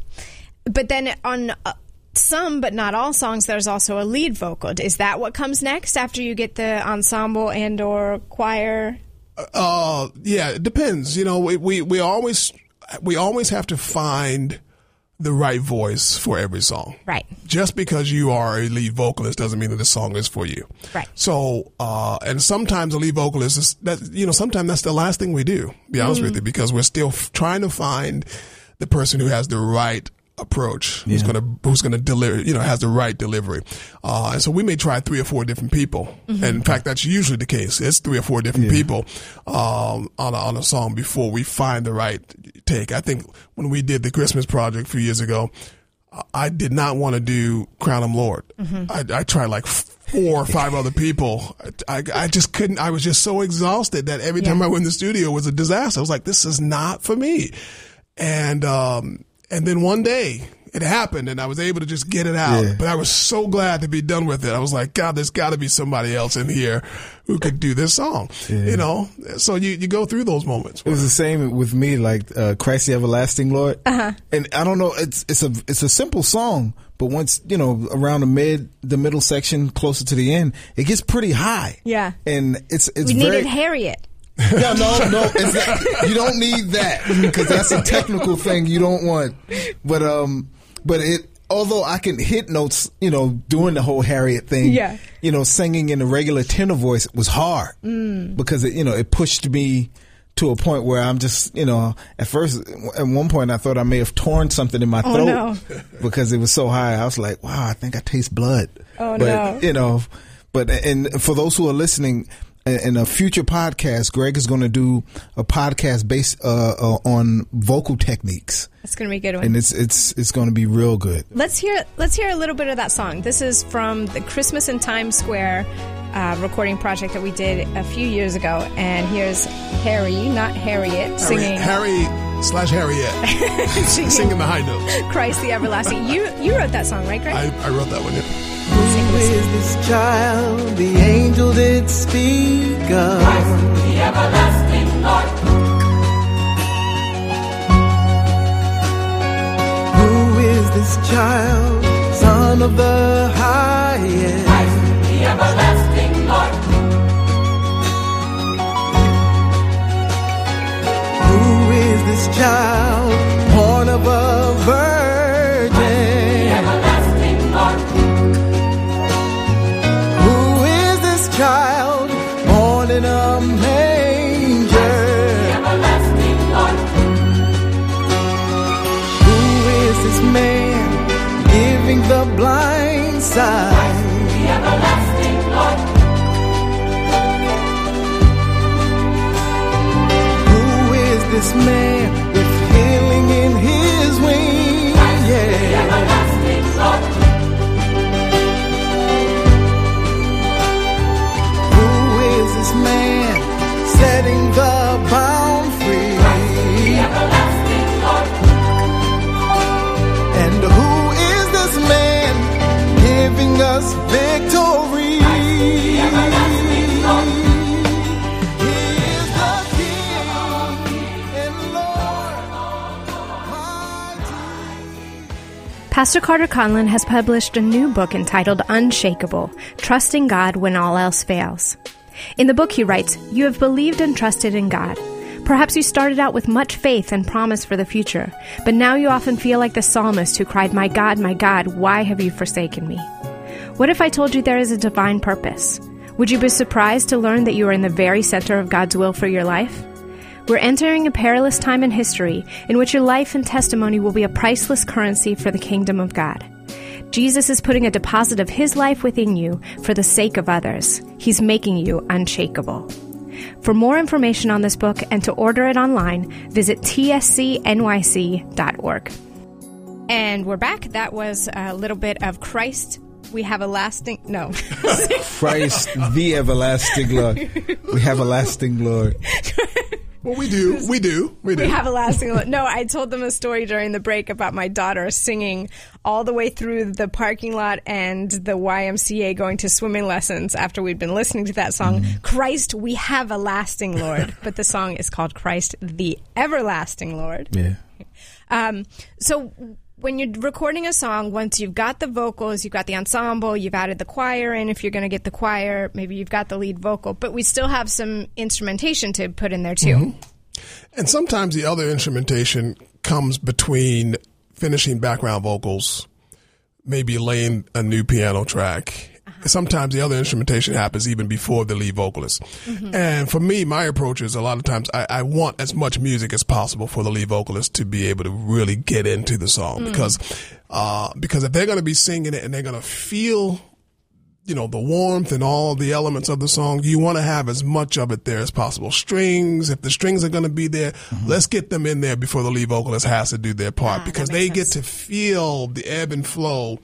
But then on uh, some, but not all songs, there's also a lead vocal. Is that what comes next after you get the ensemble and or choir? Uh, yeah, it depends. You know, we, we, we always, we always have to find the right voice for every song. Right. Just because you are a lead vocalist doesn't mean that the song is for you. Right. So, uh, and sometimes a lead vocalist is that, you know, sometimes that's the last thing we do, be honest with you, because we're still f- trying to find the person who has the right approach, who's Yeah. gonna, who's gonna deliver, you know, has the right delivery. Uh, and so we may try three or four different people. And in fact, that's usually the case. It's three or four different people, um, on a, on a song before we find the right take. I think when we did the Christmas project a few years ago, I did not want to do Crown Him Lord. I, I tried like four or five other people. I, I just couldn't. I was just so exhausted that every time I went in the studio it was a disaster. I was like, this is not for me. And um, and then one day it happened, and I was able to just get it out. Yeah. But I was so glad to be done with it. I was like, God, there's got to be somebody else in here who could do this song. You know, so you you go through those moments. It was the same with me, like uh, Christ the Everlasting Lord. Uh-huh. And I don't know, it's it's a it's a simple song, but once you know around the mid the middle section, closer to the end, it gets pretty high. Yeah. and it's it's We very needed Harriet. yeah no no it's not- you don't need that because that's a technical thing you don't want. But um, but it although I can hit notes, you know, doing the whole Harriet thing, Yeah. you know, singing in a regular tenor voice was hard because it, you know, it pushed me to a point where I'm just, you know, at first, at one point, I thought I may have torn something in my Oh, throat no. because it was so high. I was like, wow, I think I taste blood. Oh, but, no. You know, but, and for those who are listening, in a future podcast, Greg is going to do a podcast based uh, uh, on vocal techniques, That's going to be a good one. and it's it's it's going to be real good. Let's hear let's hear a little bit of that song. This is from the Christmas in Times Square uh, recording project that we did a few years ago, and here's Harry, not Harriet, singing Harry slash Harriet singing singing the high notes. Christ the Everlasting. You you wrote that song, right, Greg? I, I wrote that one. Yeah. Who is this child the angel did speak of? Christ, The everlasting Lord, Who is this child, son of the highest? the everlasting Lord, Who is this child, born of sight? the everlasting Lord, Who is this man Pastor Carter Conlon has published a new book entitled Unshakable Trusting God When All Else Fails. In the book, he writes, You have believed and trusted in God. Perhaps you started out with much faith and promise for the future, but now you often feel like the psalmist who cried, My God, my God, why have you forsaken me? What if I told you there is a divine purpose? Would you be surprised to learn that you are in the very center of God's will for your life? We're entering a perilous time in history in which your life and testimony will be a priceless currency for the kingdom of God. Jesus is putting a deposit of his life within you for the sake of others. He's making you unshakable. For more information on this book and to order it online, visit tscnyc.org. And we're back. That was a little bit of Christ. We have a lasting. No. Christ, the everlasting Lord. We have a lasting Lord. Well, we do. We do. We do. We have a lasting. No, I told them a story during the break about my daughter singing all the way through the parking lot and the YMCA going to swimming lessons after we'd been listening to that song, Christ, we have a lasting Lord. but the song is called Christ, the everlasting Lord. Yeah. Um, so when you're recording a song, once you've got the vocals, you've got the ensemble, you've added the choir in. If you're going to get the choir, maybe you've got the lead vocal, but we still have some instrumentation to put in there too. Mm-hmm. And sometimes the other instrumentation comes between finishing background vocals, maybe laying a new piano track. Sometimes the other instrumentation happens even before the lead vocalist. And for me, my approach is a lot of times I, I want as much music as possible for the lead vocalist to be able to really get into the song because, uh, because if they're going to be singing it and they're going to feel you know, the warmth and all the elements of the song, you want to have as much of it there as possible. Strings, if the strings are going to be there, let's get them in there before the lead vocalist has to do their part Ah, because they makes get to feel the ebb and flow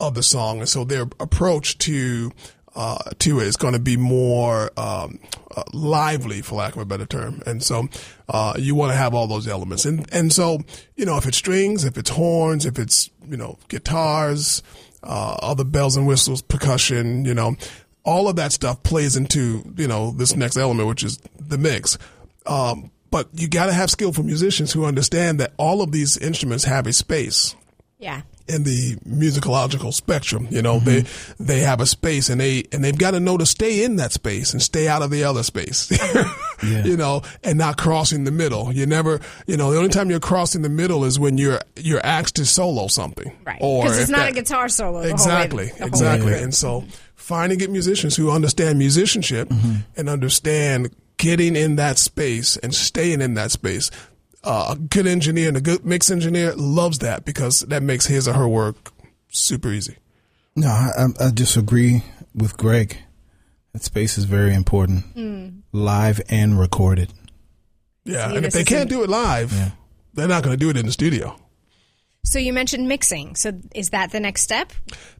of the song. And so their approach to, uh, to it is going to be more, um, uh, lively, for lack of a better term. And so, uh, you want to have all those elements. And, and so, you know, if it's strings, if it's horns, if it's, you know, guitars, uh, other bells and whistles, percussion, you know, all of that stuff plays into, you know, this next element, which is the mix. Um, but you got to have skillful musicians who understand that all of these instruments have a space Yeah. In the musicological spectrum. You know, they they have a space and they and they've got to know to stay in that space and stay out of the other space. You know, and not crossing the middle. You never, you know, the only time you're crossing the middle is when you're you're asked to solo something, Right. Or Because it's not that- a guitar solo. the whole way- Exactly, way exactly. through. And so finding good musicians who understand musicianship mm-hmm. and understand getting in that space and staying in that space. Uh, a good engineer and a good mix engineer loves that because that makes his or her work super easy. No, I, I- I disagree with Greg. That space is very important, live and recorded. Yeah, See, and if they can't do it live, they're not going to do it in the studio. So you mentioned mixing. So is that the next step?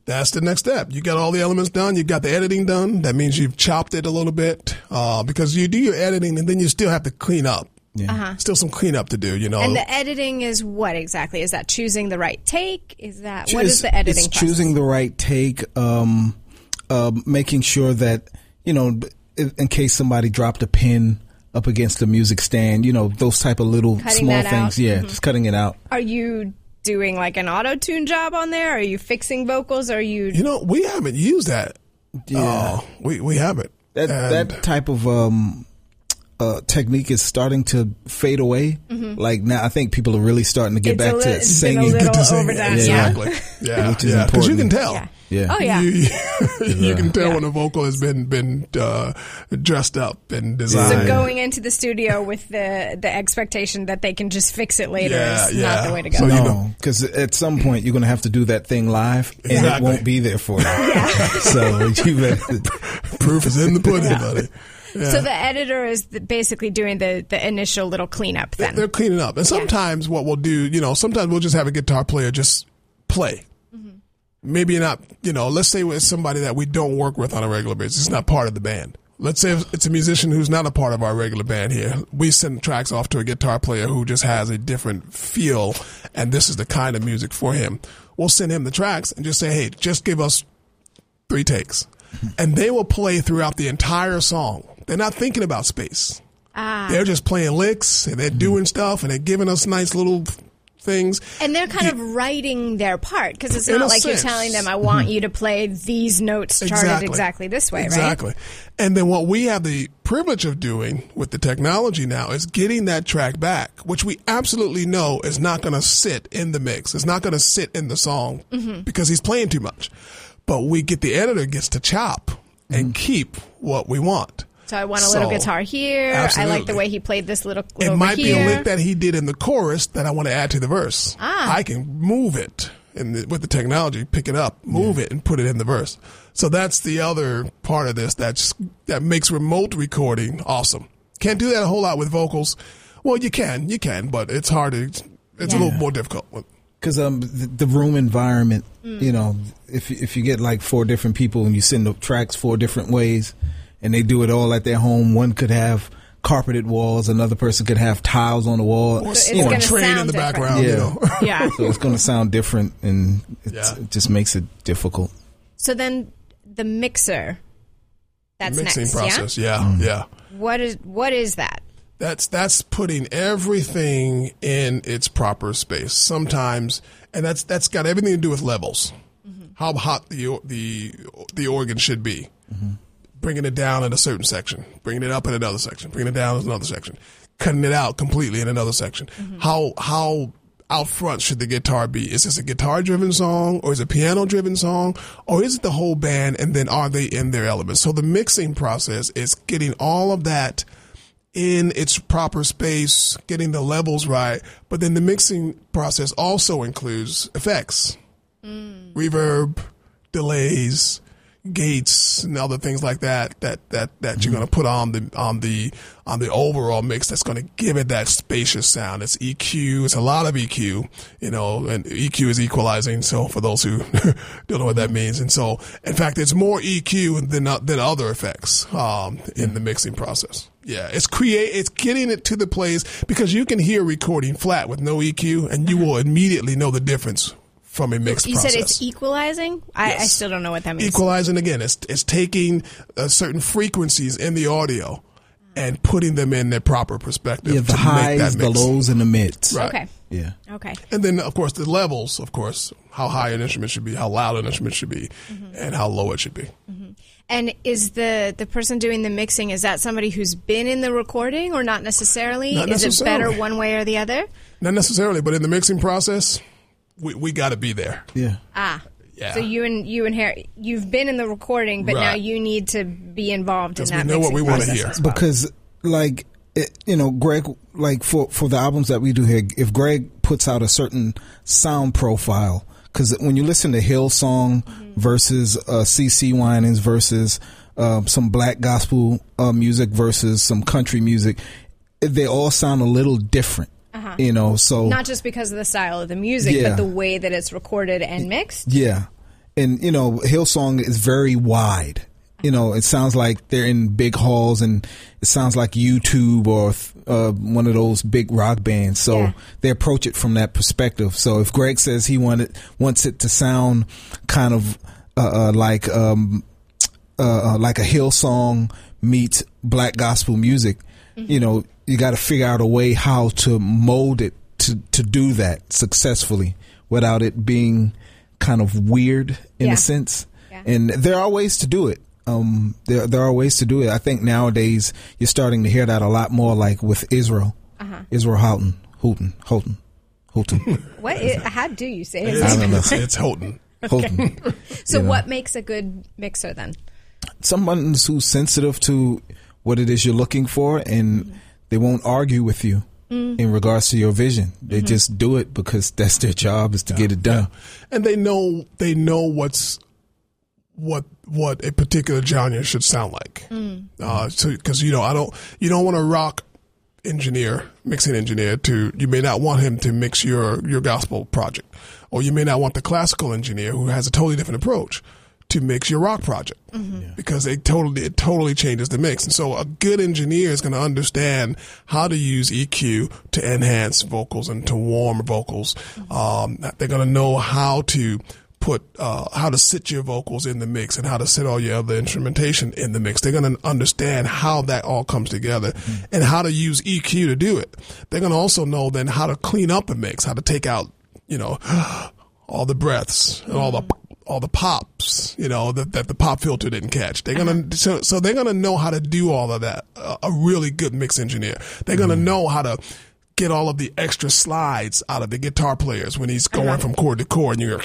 That's the next step. You got all the elements done. You got the editing done. That means you've chopped it a little bit uh, because you do your editing and then you still have to clean up. Yeah. Still some cleanup to do. You know, And the editing is what exactly? Is that choosing the right take? Is that what It's- is the editing? It's process? choosing the right take, um, uh, making sure that you know, in, in case somebody dropped a pin up against the music stand, you know, those type of little Cutting small things. out. Yeah, Mhm. just cutting it out. Are you doing like an auto tune job on there? Are you fixing vocals? Are you? you know, we haven't used that. Yeah. Uh, we we haven't. That And- that type of um, uh, technique is starting to fade away. Like now, I think people are really starting to get Mm-hmm. It's back li- to it's been a singing. little Get to sing. overdone, yeah. Exactly. Yeah, Which is yeah. Because you can tell. Yeah. Yeah. Oh yeah. You, you can tell Yeah. when a vocal has been been uh, dressed up and designed. So going into the studio with the the expectation that they can just fix it later Yeah, is yeah. not the way to go. So you know- No, because at some point you're going to have to do that thing live, and it won't be there for you. so you better. Proof is in the pudding, buddy. Yeah. So the editor is basically doing the the initial little cleanup then. They're cleaning up. And sometimes what we'll do, you know, sometimes we'll just have a guitar player just play. Mm-hmm. Maybe not, you know, let's say it's somebody that we don't work with on a regular basis. It's not part of the band. Let's say it's a musician who's not a part of our regular band here. We send tracks off to a guitar player who just has a different feel, and this is the kind of music for him. We'll send him the tracks and just say, hey, just give us three takes. And they will play throughout the entire song. They're not thinking about space. Ah. They're just playing licks and they're hmm. doing stuff and they're giving us nice little things. And they're kind of writing their part because it's not like sense. you're telling them, "I want mm-hmm. you to play these notes charted exactly, this way," right? Exactly. And then what we have the privilege of doing with the technology now is getting that track back, which we absolutely know is not going to sit in the mix. It's not going to sit in the song Mm-hmm. because he's playing too much. But we get the editor gets to chop and mm. keep what we want. So I want a little So, guitar here. I like the way he played this little. It over might be here. a lick that he did in the chorus that I want to add to the verse. Ah. I can move it and with the technology, pick it up, move it, and put it in the verse. So that's the other part of this that's that makes remote recording awesome. Can't do that a whole lot with vocals. Well, you can, you can, but it's hard. To, it's a little more difficult. Because um, the, the room environment, you know, if if you get like four different people and you send the tracks four different ways, and they do it all at their home, one could have carpeted walls, another person could have tiles on the wall. Or, it's or gonna train in sound the different. background. You Yeah. know. Yeah. So it's going to sound different, and it's, Yeah. it just makes it difficult. So then the mixer. That's Mixing next. process. Yeah. Yeah, yeah. What is what is that? That's that's putting everything in its proper space. Sometimes, and that's that's got everything to do with levels. Mm-hmm. How hot the the the organ should be. Mm-hmm. Bringing it down in a certain section, bringing it up in another section, bringing it down in another section, cutting it out completely in another section. Mm-hmm. How how out front should the guitar be? Is this a guitar driven song or is it a piano driven song or is it the whole band and then are they in their elements? So the mixing process is getting all of that in its proper space, getting the levels right. But then the mixing process also includes effects, mm. reverb, delays, gates, and other things like that. That that that you're going to put on the on the on the overall mix. That's going to give it that spacious sound. It's EQ. It's a lot of EQ. You know, and EQ is equalizing. So for those who don't know what that means, and so in fact, it's more EQ than than other effects um, in the mixing process. Yeah, it's create. It's getting it to the place because you can hear recording flat with no EQ, and you will immediately know the difference from a mixed You process. said it's equalizing. I, I still don't know what that means. Equalizing again, it's it's taking uh, certain frequencies in the audio and putting them in their proper perspective. Yeah, the to make highs, that the lows, and the mids. Right. Okay. Yeah. Okay. And then, of course, the levels. Of course, how high an instrument should be, how loud an instrument should be, Mm-hmm. and how low it should be. And is the the person doing the mixing is that somebody who's been in the recording or not necessarily? Not is it better one way or the other? Not necessarily, but in the mixing process, we we got to be there. Yeah. Ah. Yeah. So you and you and Harry, you've been in the recording, but now you need to be involved in that. we know what we wanna hear. well. because like it, you know greg like for for the albums that we do here if greg puts out a certain sound profile because when you listen to Hillsong versus uh CeCe Winans versus um, some black gospel uh, music versus some country music they all sound a little different you know so not just because of the style of the music, Yeah. but the way that it's recorded and mixed. Yeah. And, you know, Hillsong is very wide. You know, it sounds like they're in big halls and it sounds like U2 or uh, one of those big rock bands. So Yeah. they approach it from that perspective. So if Greg says he wanted, wants it to sound kind of uh, uh, like, um, uh, uh, like a Hillsong meets black gospel music, Mm-hmm. you know, you got to figure out a way how to mold it to, to do that successfully without it being kind of weird in Yeah. a sense. Yeah. And there are ways to do it. Um, there, there are ways to do it. I think nowadays you're starting to hear that a lot more like with Israel, Uh-huh. Israel Houghton, Houghton, Houghton, Houghton, What? Is, how do you say It it? I don't know. it's Houghton. Houghton. So you know. what makes a good mixer then? someone who's sensitive to what it is you're looking for and they won't argue with you mm. in regards to your vision. They mm-hmm. just do it because that's their job is to get it done. and they know they know what's what what a particular genre should sound like. Mm. Uh, so because you know I don't you don't want a rock engineer mixing engineer to you may not want him to mix your your gospel project, or you may not want the classical engineer who has a totally different approach to mix your rock project because it totally it totally changes the mix. And so a good engineer is going to understand how to use EQ to enhance vocals and to warm vocals. Um, they're going to know how to put uh, how to sit your vocals in the mix and how to sit all your other instrumentation in the mix. They're going to understand how that all comes together and how to use EQ to do it. They're going to also know then how to clean up a mix, how to take out, you know, all the breaths and all the all the pops, you know, that, that the pop filter didn't catch. They're gonna so so they're gonna know how to do all of that. A, a really good mix engineer. They're gonna know how to get all of the extra slides out of the guitar players when he's going from chord to chord, and you're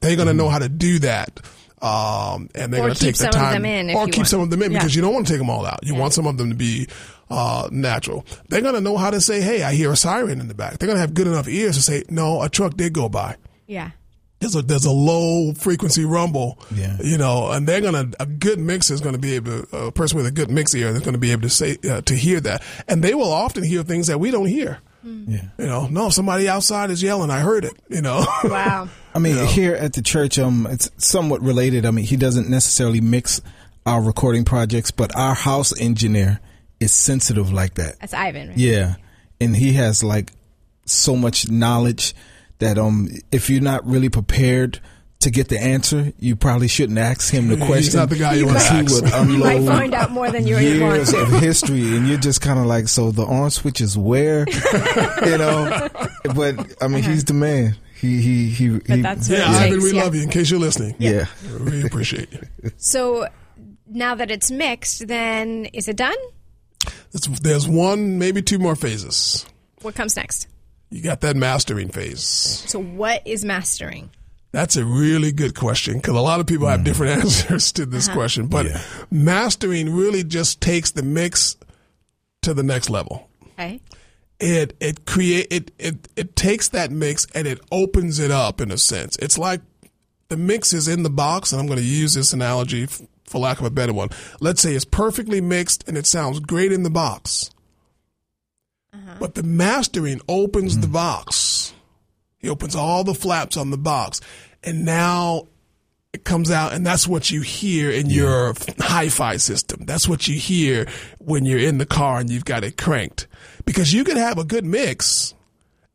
they're gonna know how to do that. Um, and they're Or gonna take the time, them in or keep want. some of them in Yeah. because you don't want to take them all out. You want some of them to be uh, natural. They're gonna know how to say, "Hey, I hear a siren in the back." They're gonna have good enough ears to say, "No, a truck did go by." Yeah. There's a there's a low frequency rumble, Yeah. you know, and they're gonna a good mixer is gonna be able to a person with a good mix ear is gonna be able to say uh, to hear that, and they will often hear things that we don't hear. Yeah. You know, no, somebody outside is yelling. I heard it. You know, Wow. I mean, here at the church, um, it's somewhat related. I mean, he doesn't necessarily mix our recording projects, but our house engineer is sensitive like that. That's Ivan. Right? Yeah, and he has like so much knowledge that um, if you're not really prepared to get the answer, you probably shouldn't ask him the question. He's question. not the guy you wanna because ask. would You might find out more than you really want years of history, and you're just kind of like, so the on switch is where, you know? But I mean, he's the man. He he he. But he that's Yeah, what it Ivan, takes, we yeah. love you. In case you're listening, yeah. we appreciate you. So now that it's mixed, then is it done? It's- there's one, maybe two more phases. What comes next? You got that mastering phase. So what is mastering? That's a really good question because a lot of people have hmm. different answers to this uh-huh. question. But mastering really just takes the mix to the next level. Okay. It it create it it it takes that mix and it opens it up in a sense. It's like the mix is in the box, and I'm going to use this analogy f- for lack of a better one. Let's say it's perfectly mixed and it sounds great in the box, Uh-huh. but the mastering opens the box. He opens all the flaps on the box, and now it comes out, and that's what you hear in your hi-fi system. That's what you hear when you're in the car and you've got it cranked, because you can have a good mix,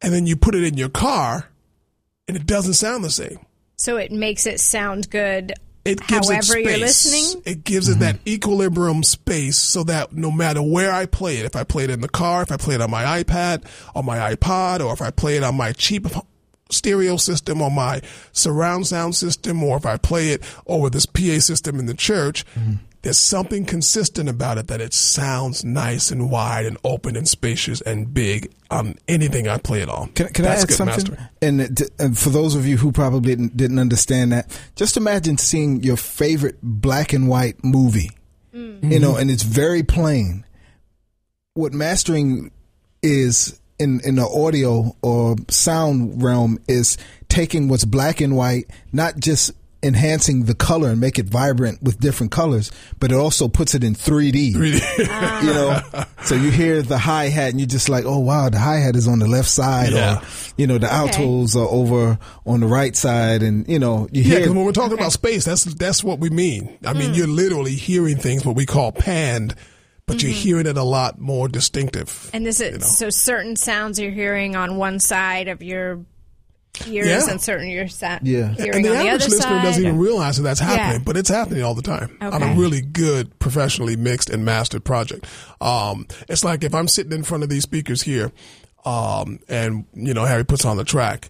and then you put it in your car, and it doesn't sound the same. So it makes it sound good It gives it however space. you're listening. It gives it mm-hmm. that equilibrium space so that no matter where I play it, if I play it in the car, if I play it on my iPad, on my iPod, or if I play it on my cheap stereo system or my surround sound system, or if I play it over this PA system in the church, mm-hmm. There's something consistent about it that it sounds nice and wide and open and spacious and big on anything I play at all. Can, can I That's add good something? And, uh, and uh, for those of you who probably didn't, didn't understand that, just imagine seeing your favorite black and white movie, mm. you know, mm-hmm. and it's very plain. What mastering is in in the audio or sound realm is taking what's black and white, not just enhancing the color and make it vibrant with different colors, but it also puts it in 3D. you know, so you hear the hi hat and you're just like, oh wow, the hi hat is on the left side, Yeah. or you know, the altos are over on the right side, and you know, you Yeah, hear because when we're talking about space, that's that's what we mean. I mean, hmm. you're literally hearing things what we call panned, but you're mm-hmm. hearing it a lot more distinctive. And this is you know. so certain sounds you're hearing on one side of your ears Yeah. and certain you're sa- Yeah. and the on the average other listener side. doesn't even realize that that's happening, Yeah. but it's happening all the time on a really good, professionally mixed and mastered project. Um, it's like if I'm sitting in front of these speakers here, um, and you know Harry puts on the track,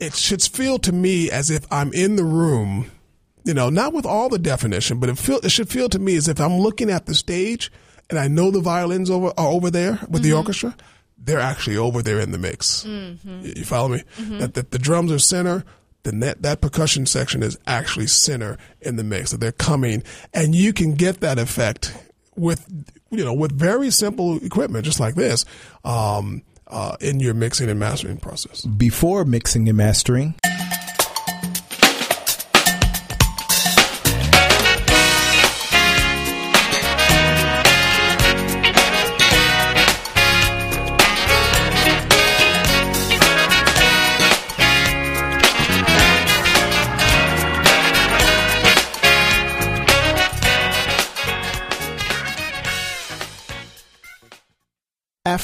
it should feel to me as if I'm in the room. You know, not with all the definition, but it feel it should feel to me as if I'm looking at the stage and I know the violins over are over there with the orchestra. They're actually over there in the mix. You you follow me? That, that the drums are center. Then that, that percussion section is actually center in the mix. That they're coming, and you can get that effect with you know with very simple equipment, just like this, um, uh, in your mixing and mastering process. before mixing and mastering.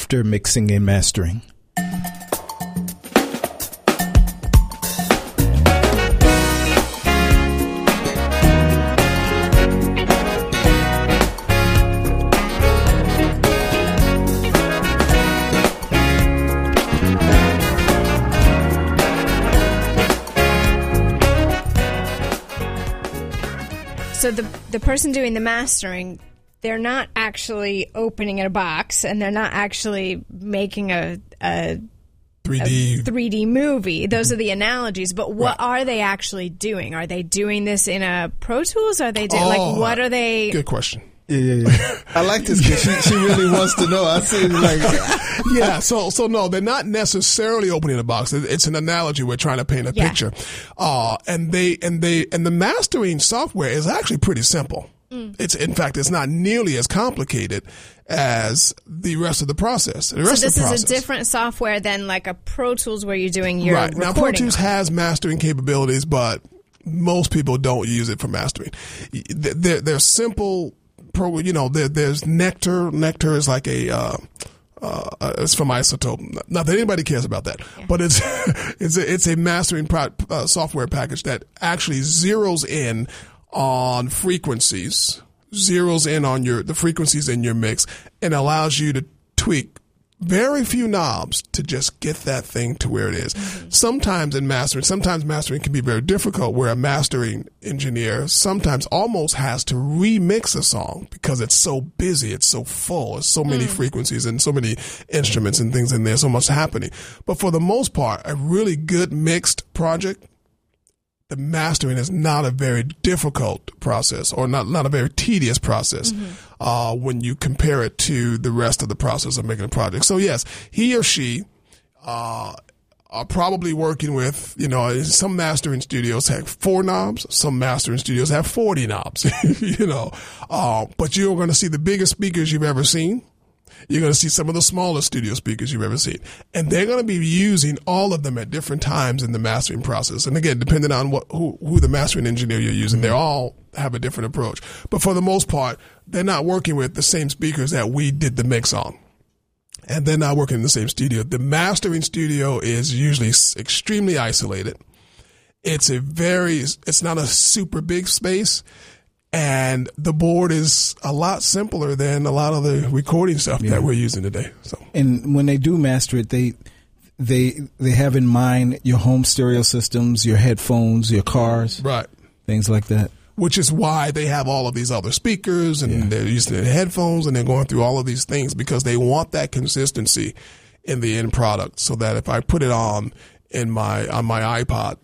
After mixing and mastering. So the the person doing the mastering, they're not actually opening a box and they're not actually making a, a 3D 3D movie. Those are the analogies. But what are they actually doing? Are they doing this in a Pro Tools? Are they doing Oh, like what are they? Good question. Yeah, yeah, yeah. I like this because she, she really wants to know. I see, like, yeah, so so no, they're not necessarily opening a box. It's an analogy. We're trying to paint a Yeah. picture, uh, and they and they and the mastering software is actually pretty simple. It's in fact, it's not nearly as complicated as the rest of the process. The So this of the is a different software than like a Pro Tools where you're doing your right now. Pro. Tools has mastering capabilities, but most people don't use it for mastering. They're, they're simple. Pro, you know, there, there's Nectar. Nectar is like a uh, uh, it's from iZotope. Not that anybody cares about that, but it's it's a, it's a mastering pro- uh, software package that actually zeroes in on frequencies, zeroes in on your the frequencies in your mix, and allows you to tweak very few knobs to just get that thing to where it is. Mm-hmm. Sometimes in mastering, sometimes mastering can be very difficult where a mastering engineer sometimes almost has to remix a song because it's so busy, it's so full, it's so many hmm. frequencies and so many instruments and things in there, so much happening. But for the most part, a really good mixed project the mastering is not a very difficult process or not, not a very tedious process uh, when you compare it to the rest of the process of making a project. So yes, he or she uh, are probably working with, you know, some mastering studios have four knobs, some mastering studios have 40 knobs, you know, uh, but you're going to see the biggest speakers you've ever seen. You're going to see some of the smallest studio speakers you've ever seen. And they're going to be using all of them at different times in the mastering process. And again, depending on what, who, who the mastering engineer you're using, they mm-hmm. all have a different approach. But for the most part, they're not working with the same speakers that we did the mix on. And they're not working in the same studio. The mastering studio is usually extremely isolated. It's a very, it's not a super big space and the board is a lot simpler than a lot of the recording stuff that we're using today. So And when they do master it, they they they have in mind your home stereo systems, your headphones, your cars, right, things like that. which is why they have all of these other speakers and they're using their headphones and they're going through all of these things because they want that consistency in the end product so that if I put it on in my on my iPod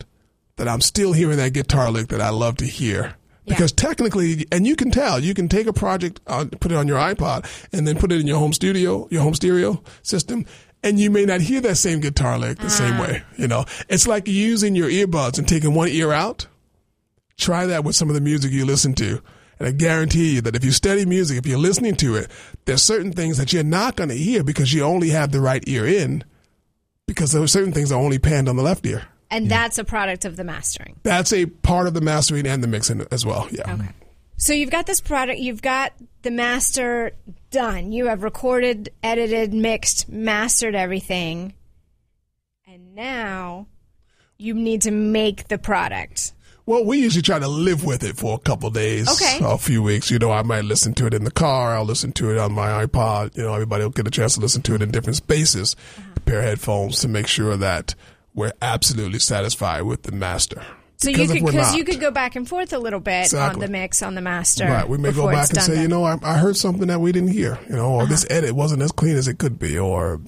that I'm still hearing that guitar lick that I love to hear. Because technically, and you can tell, you can take a project, on, put it on your iPod, and then put it in your home studio, your home stereo system, and you may not hear that same guitar lick the same ah. way. You know, it's like using your earbuds and taking one ear out. Try that with some of the music you listen to. And I guarantee you that if you study music, if you're listening to it, there's certain things that you're not going to hear because you only have the right ear in because there are certain things that are only panned on the left ear. And that's a product of the mastering. That's a part of the mastering and the mixing as well. Yeah. Okay. So you've got this product, you've got the master done. You have recorded, edited, mixed, mastered everything. And now you need to make the product. Well, we usually try to live with it for a couple days, Okay. a few weeks. You know, I might listen to it in the car. I'll listen to it on my iPod. You know, everybody will get a chance to listen to it in different spaces. Uh-huh. Pair of headphones to make sure that we're absolutely satisfied with the master. So Because you could because you could go back and forth a little bit Exactly. on the mix on the master. Right, we may go back and done say, done. you know, I, I heard something that we didn't hear, you know, or Uh-huh. this edit wasn't as clean as it could be, or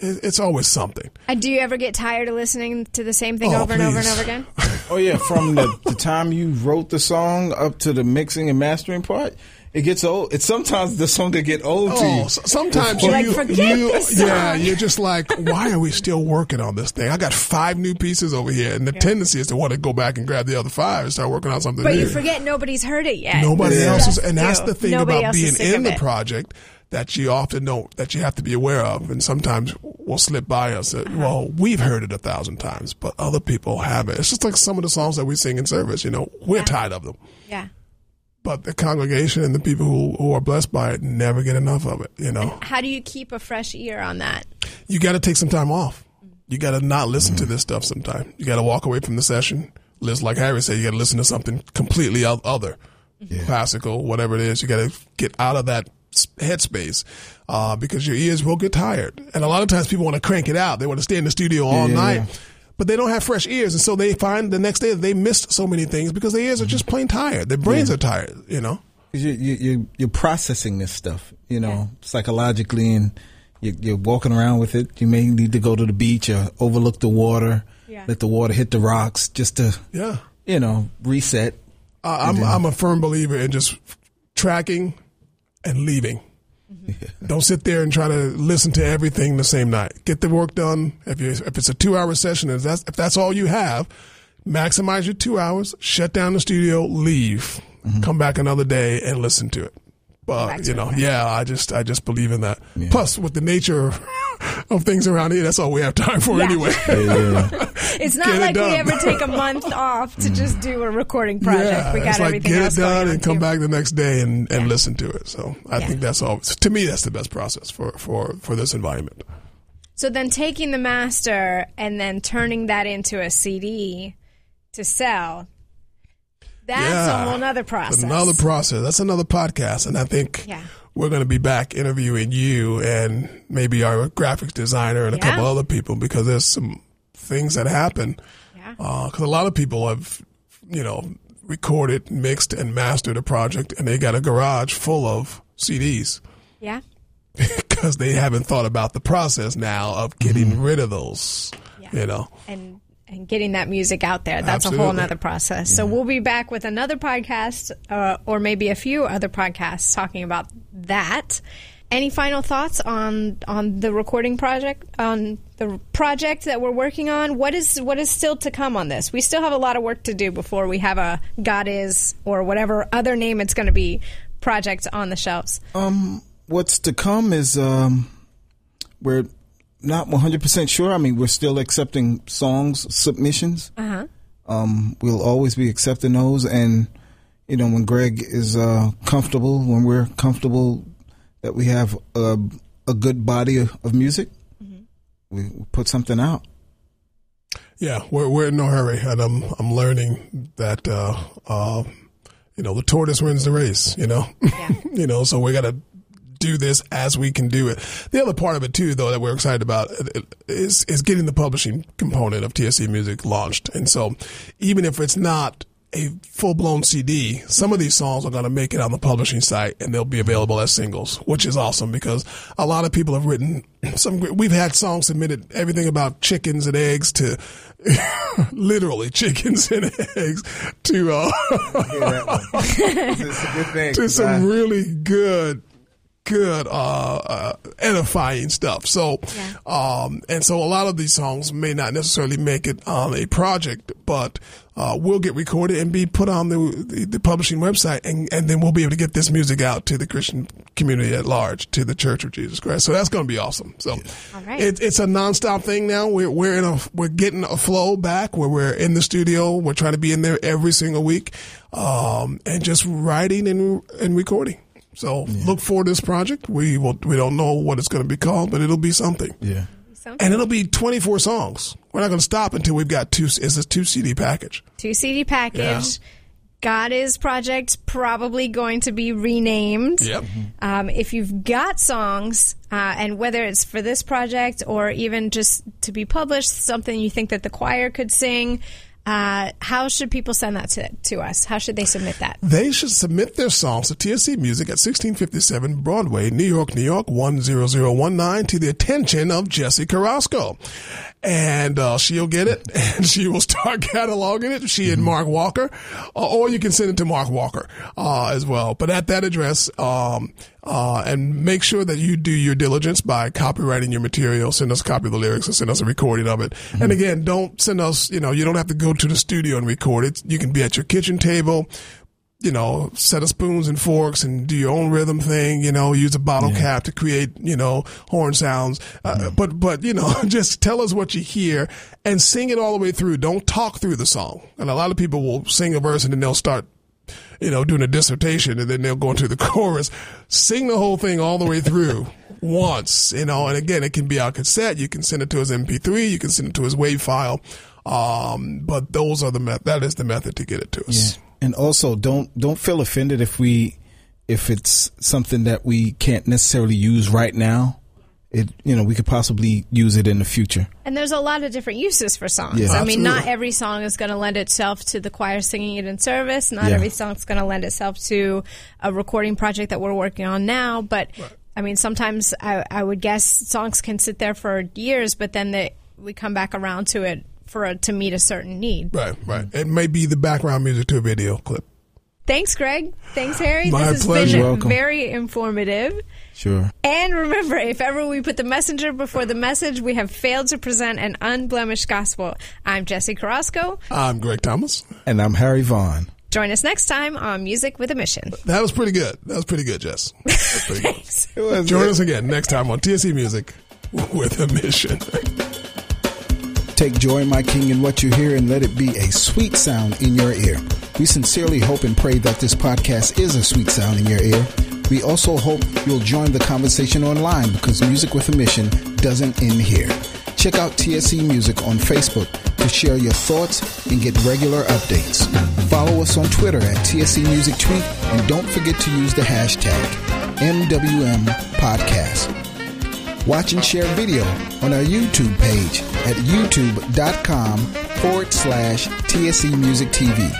it, it's always something. And do you ever get tired of listening to the same thing Oh, over and over and over again? Oh yeah, from the, the time you wrote the song up to the mixing and mastering part, it gets old. It's sometimes the song that get old to Oh, you. sometimes Before- you, Like, forget you- this song. yeah, you're just like, why are we still working on this thing? I got five new pieces over here, and the tendency is to want to go back and grab the other five and start working on something But new. you forget nobody's heard it yet. Nobody Yeah. else is, and that's you. the thing Nobody about being in the project that you often don't that you have to be aware of, and sometimes will slip by us. That, Uh-huh. Well, we've heard it a thousand times, but other people haven't. It's just like some of the songs that we sing in service. You know, we're tired of them, Yeah. But the congregation and the people who, who are blessed by it never get enough of it. You know, How do you keep a fresh ear on that? you got to take some time off. You got to not listen to this stuff sometime. You got to walk away from the session. Listen, like Harry said, you got to listen to something completely o- other, classical, whatever it is. You got to get out of that headspace uh, because your ears will get tired. And a lot of times people want to crank it out. They want to stay in the studio all Yeah. night. But they don't have fresh ears, and so they find the next day that they missed so many things because their ears are just plain tired. Their brains are tired, you know. you, you, you, you're processing this stuff, you know, psychologically, and you, you're walking around with it. You may need to go to the beach or overlook the water, Yeah. let the water hit the rocks, just to, Yeah. you know, reset. Uh, I'm I'm a firm believer in just tracking and leaving. Don't sit there and try to listen to everything the same night. Get the work done. If you if it's a two hour session, if that's if that's all you have, maximize your two hours. Shut down the studio. Leave. Mm-hmm. Come back another day and listen to it. But to you it. know, yeah, I just I just believe in that. Plus, with the nature of things around here, that's all we have time for Yeah. anyway. It's not like we ever take a month off to just do a recording project. Yeah, we got it's like everything get else it done and come too. back the next day and, and listen to it. So I Yeah. think that's all. To me, that's the best process for for for this environment. So then taking the master and then turning that into a CD to sell. That's Yeah. a whole nother process. Another process. That's another podcast, and I think Yeah. we're going to be back interviewing you and maybe our graphics designer and a Yeah. couple other people because there's some things that happen. Yeah. Because a lot of people have, you know, recorded, mixed, and mastered a project, and they got a garage full of CDs yeah. because they haven't thought about the process now of getting rid of those. Yeah. You know. and and getting that music out there. That's a whole Absolutely. nother process. So we'll be back with another podcast, uh, or maybe a few other podcasts talking about that. Any final thoughts on on the recording project on the project that we're working on? What is what is still to come on this? We still have a lot of work to do before we have a God is or whatever other name it's going to be project on the shelves. Um, what's to come is um, we're not 100% sure. I mean, we're still accepting songs submissions. Uh huh. Um, we'll always be accepting those. And, you know, when Greg is uh, comfortable, when we're comfortable that we have a, a good body of, of music, we, we put something out. Yeah, we're we're in no hurry, and I'm I'm learning that uh, uh, you know the tortoise wins the race. You know, you know, so we got to do this as we can do it. The other part of it too, though, that we're excited about uh, is is getting the publishing component of TSC Music launched, and so even if it's not a full blown CD, some of these songs are going to make it on the publishing site and they'll be available as singles, which is awesome because a lot of people have written some. great- We've had songs submitted, everything about chickens and eggs to literally chickens and eggs to uh, it's a good thing. to some really good good uh, uh edifying stuff. So um and so a lot of these songs may not necessarily make it on a project but uh will get recorded and be put on the the, the publishing website and and then we'll be able to get this music out to the christian community at large to the church of jesus christ. So that's going to be awesome. So right. it, it's a nonstop thing now. We're we're in a we're getting a flow back where we're in the studio. We're trying to be in there every single week um and just writing and and recording so look for this project. We will. We don't know what it's going to be called, but it'll be something. Yeah. And it'll be 24 songs. We're not going to stop until we've got two. It's a two CD package. two CD package. God is project probably going to be renamed. Yep. Um, if you've got songs, uh, and whether it's for this project or even just to be published, something you think that the choir could sing, uh, how should people send that to, to us? How should they submit that? They should submit their songs to TSC Music at 1657 Broadway, New York, New York 10019 to the attention of Jessie Carrasco. And uh, she'll get it and she will start cataloging it. She and Mark Walker. Uh, or you can send it to Mark Walker uh, as well. But at that address, um, uh, and make sure that you do your diligence by copyrighting your material. Send us a copy of the lyrics and send us a recording of it. And again, don't send us, you know, you don't have to go to the studio and record it. You can be at your kitchen table you know, set of spoons and forks and do your own rhythm thing, you know, use a bottle cap to create, you know, horn sounds. Uh, but, but, you know, just tell us what you hear and sing it all the way through. Don't talk through the song. And a lot of people will sing a verse and then they'll start, you know, doing a dissertation and then they'll go into the chorus. Sing the whole thing all the way through once, you know, and again, it can be on cassette. You can send it to as MP3. You can send it to as WAV file. Um, but those are the met, that is the method to get it to us. And also, don't don't feel offended if we if it's something that we can't necessarily use right now. It you know we could possibly use it in the future. And there's a lot of different uses for songs. Yeah. I mean, not every song is going to lend itself to the choir singing it in service. Not Yeah. every song is going to lend itself to a recording project that we're working on now. But I mean, sometimes I, I would guess songs can sit there for years, but then they, we come back around to it for a, to meet a certain need. Right, right. It may be the background music to a video clip. Thanks, Greg. Thanks, Harry. My this has pleasure. been welcome. very informative. Sure. And remember, if ever we put the messenger before the message, we have failed to present an unblemished gospel. I'm Jesse Carrasco. I'm Greg Thomas. And I'm Harry Vaughn. Join us next time on Music with a Mission. That was pretty good. That was pretty good, Jess. Pretty. Thanks. It was Join us again next time on TSC Music with a Mission. Take joy, my King, in what you hear and let it be a sweet sound in your ear. We sincerely hope and pray that this podcast is a sweet sound in your ear. We also hope you'll join the conversation online because Music with a Mission doesn't end here. Check out TSC Music on Facebook to share your thoughts and get regular updates. Follow us on Twitter at TSC Music Tweet and don't forget to use the hashtag MWM Podcast. Watch and share video on our YouTube page at youtube.com forward slash TSC Music TV.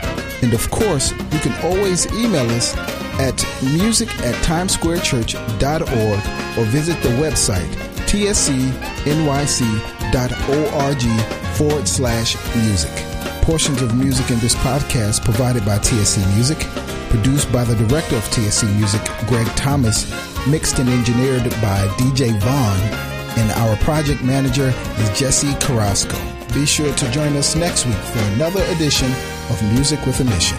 And of course, you can always email us at music at timesquarechurch.org or visit the website tscnyc.org forward slash music. Portions of music in this podcast provided by TSC Music, produced by the director of TSC Music, Greg Thomas, mixed and engineered by DJ Vaughn, and our project manager is Jesse Carrasco. Be sure to join us next week for another edition of Music with a Mission.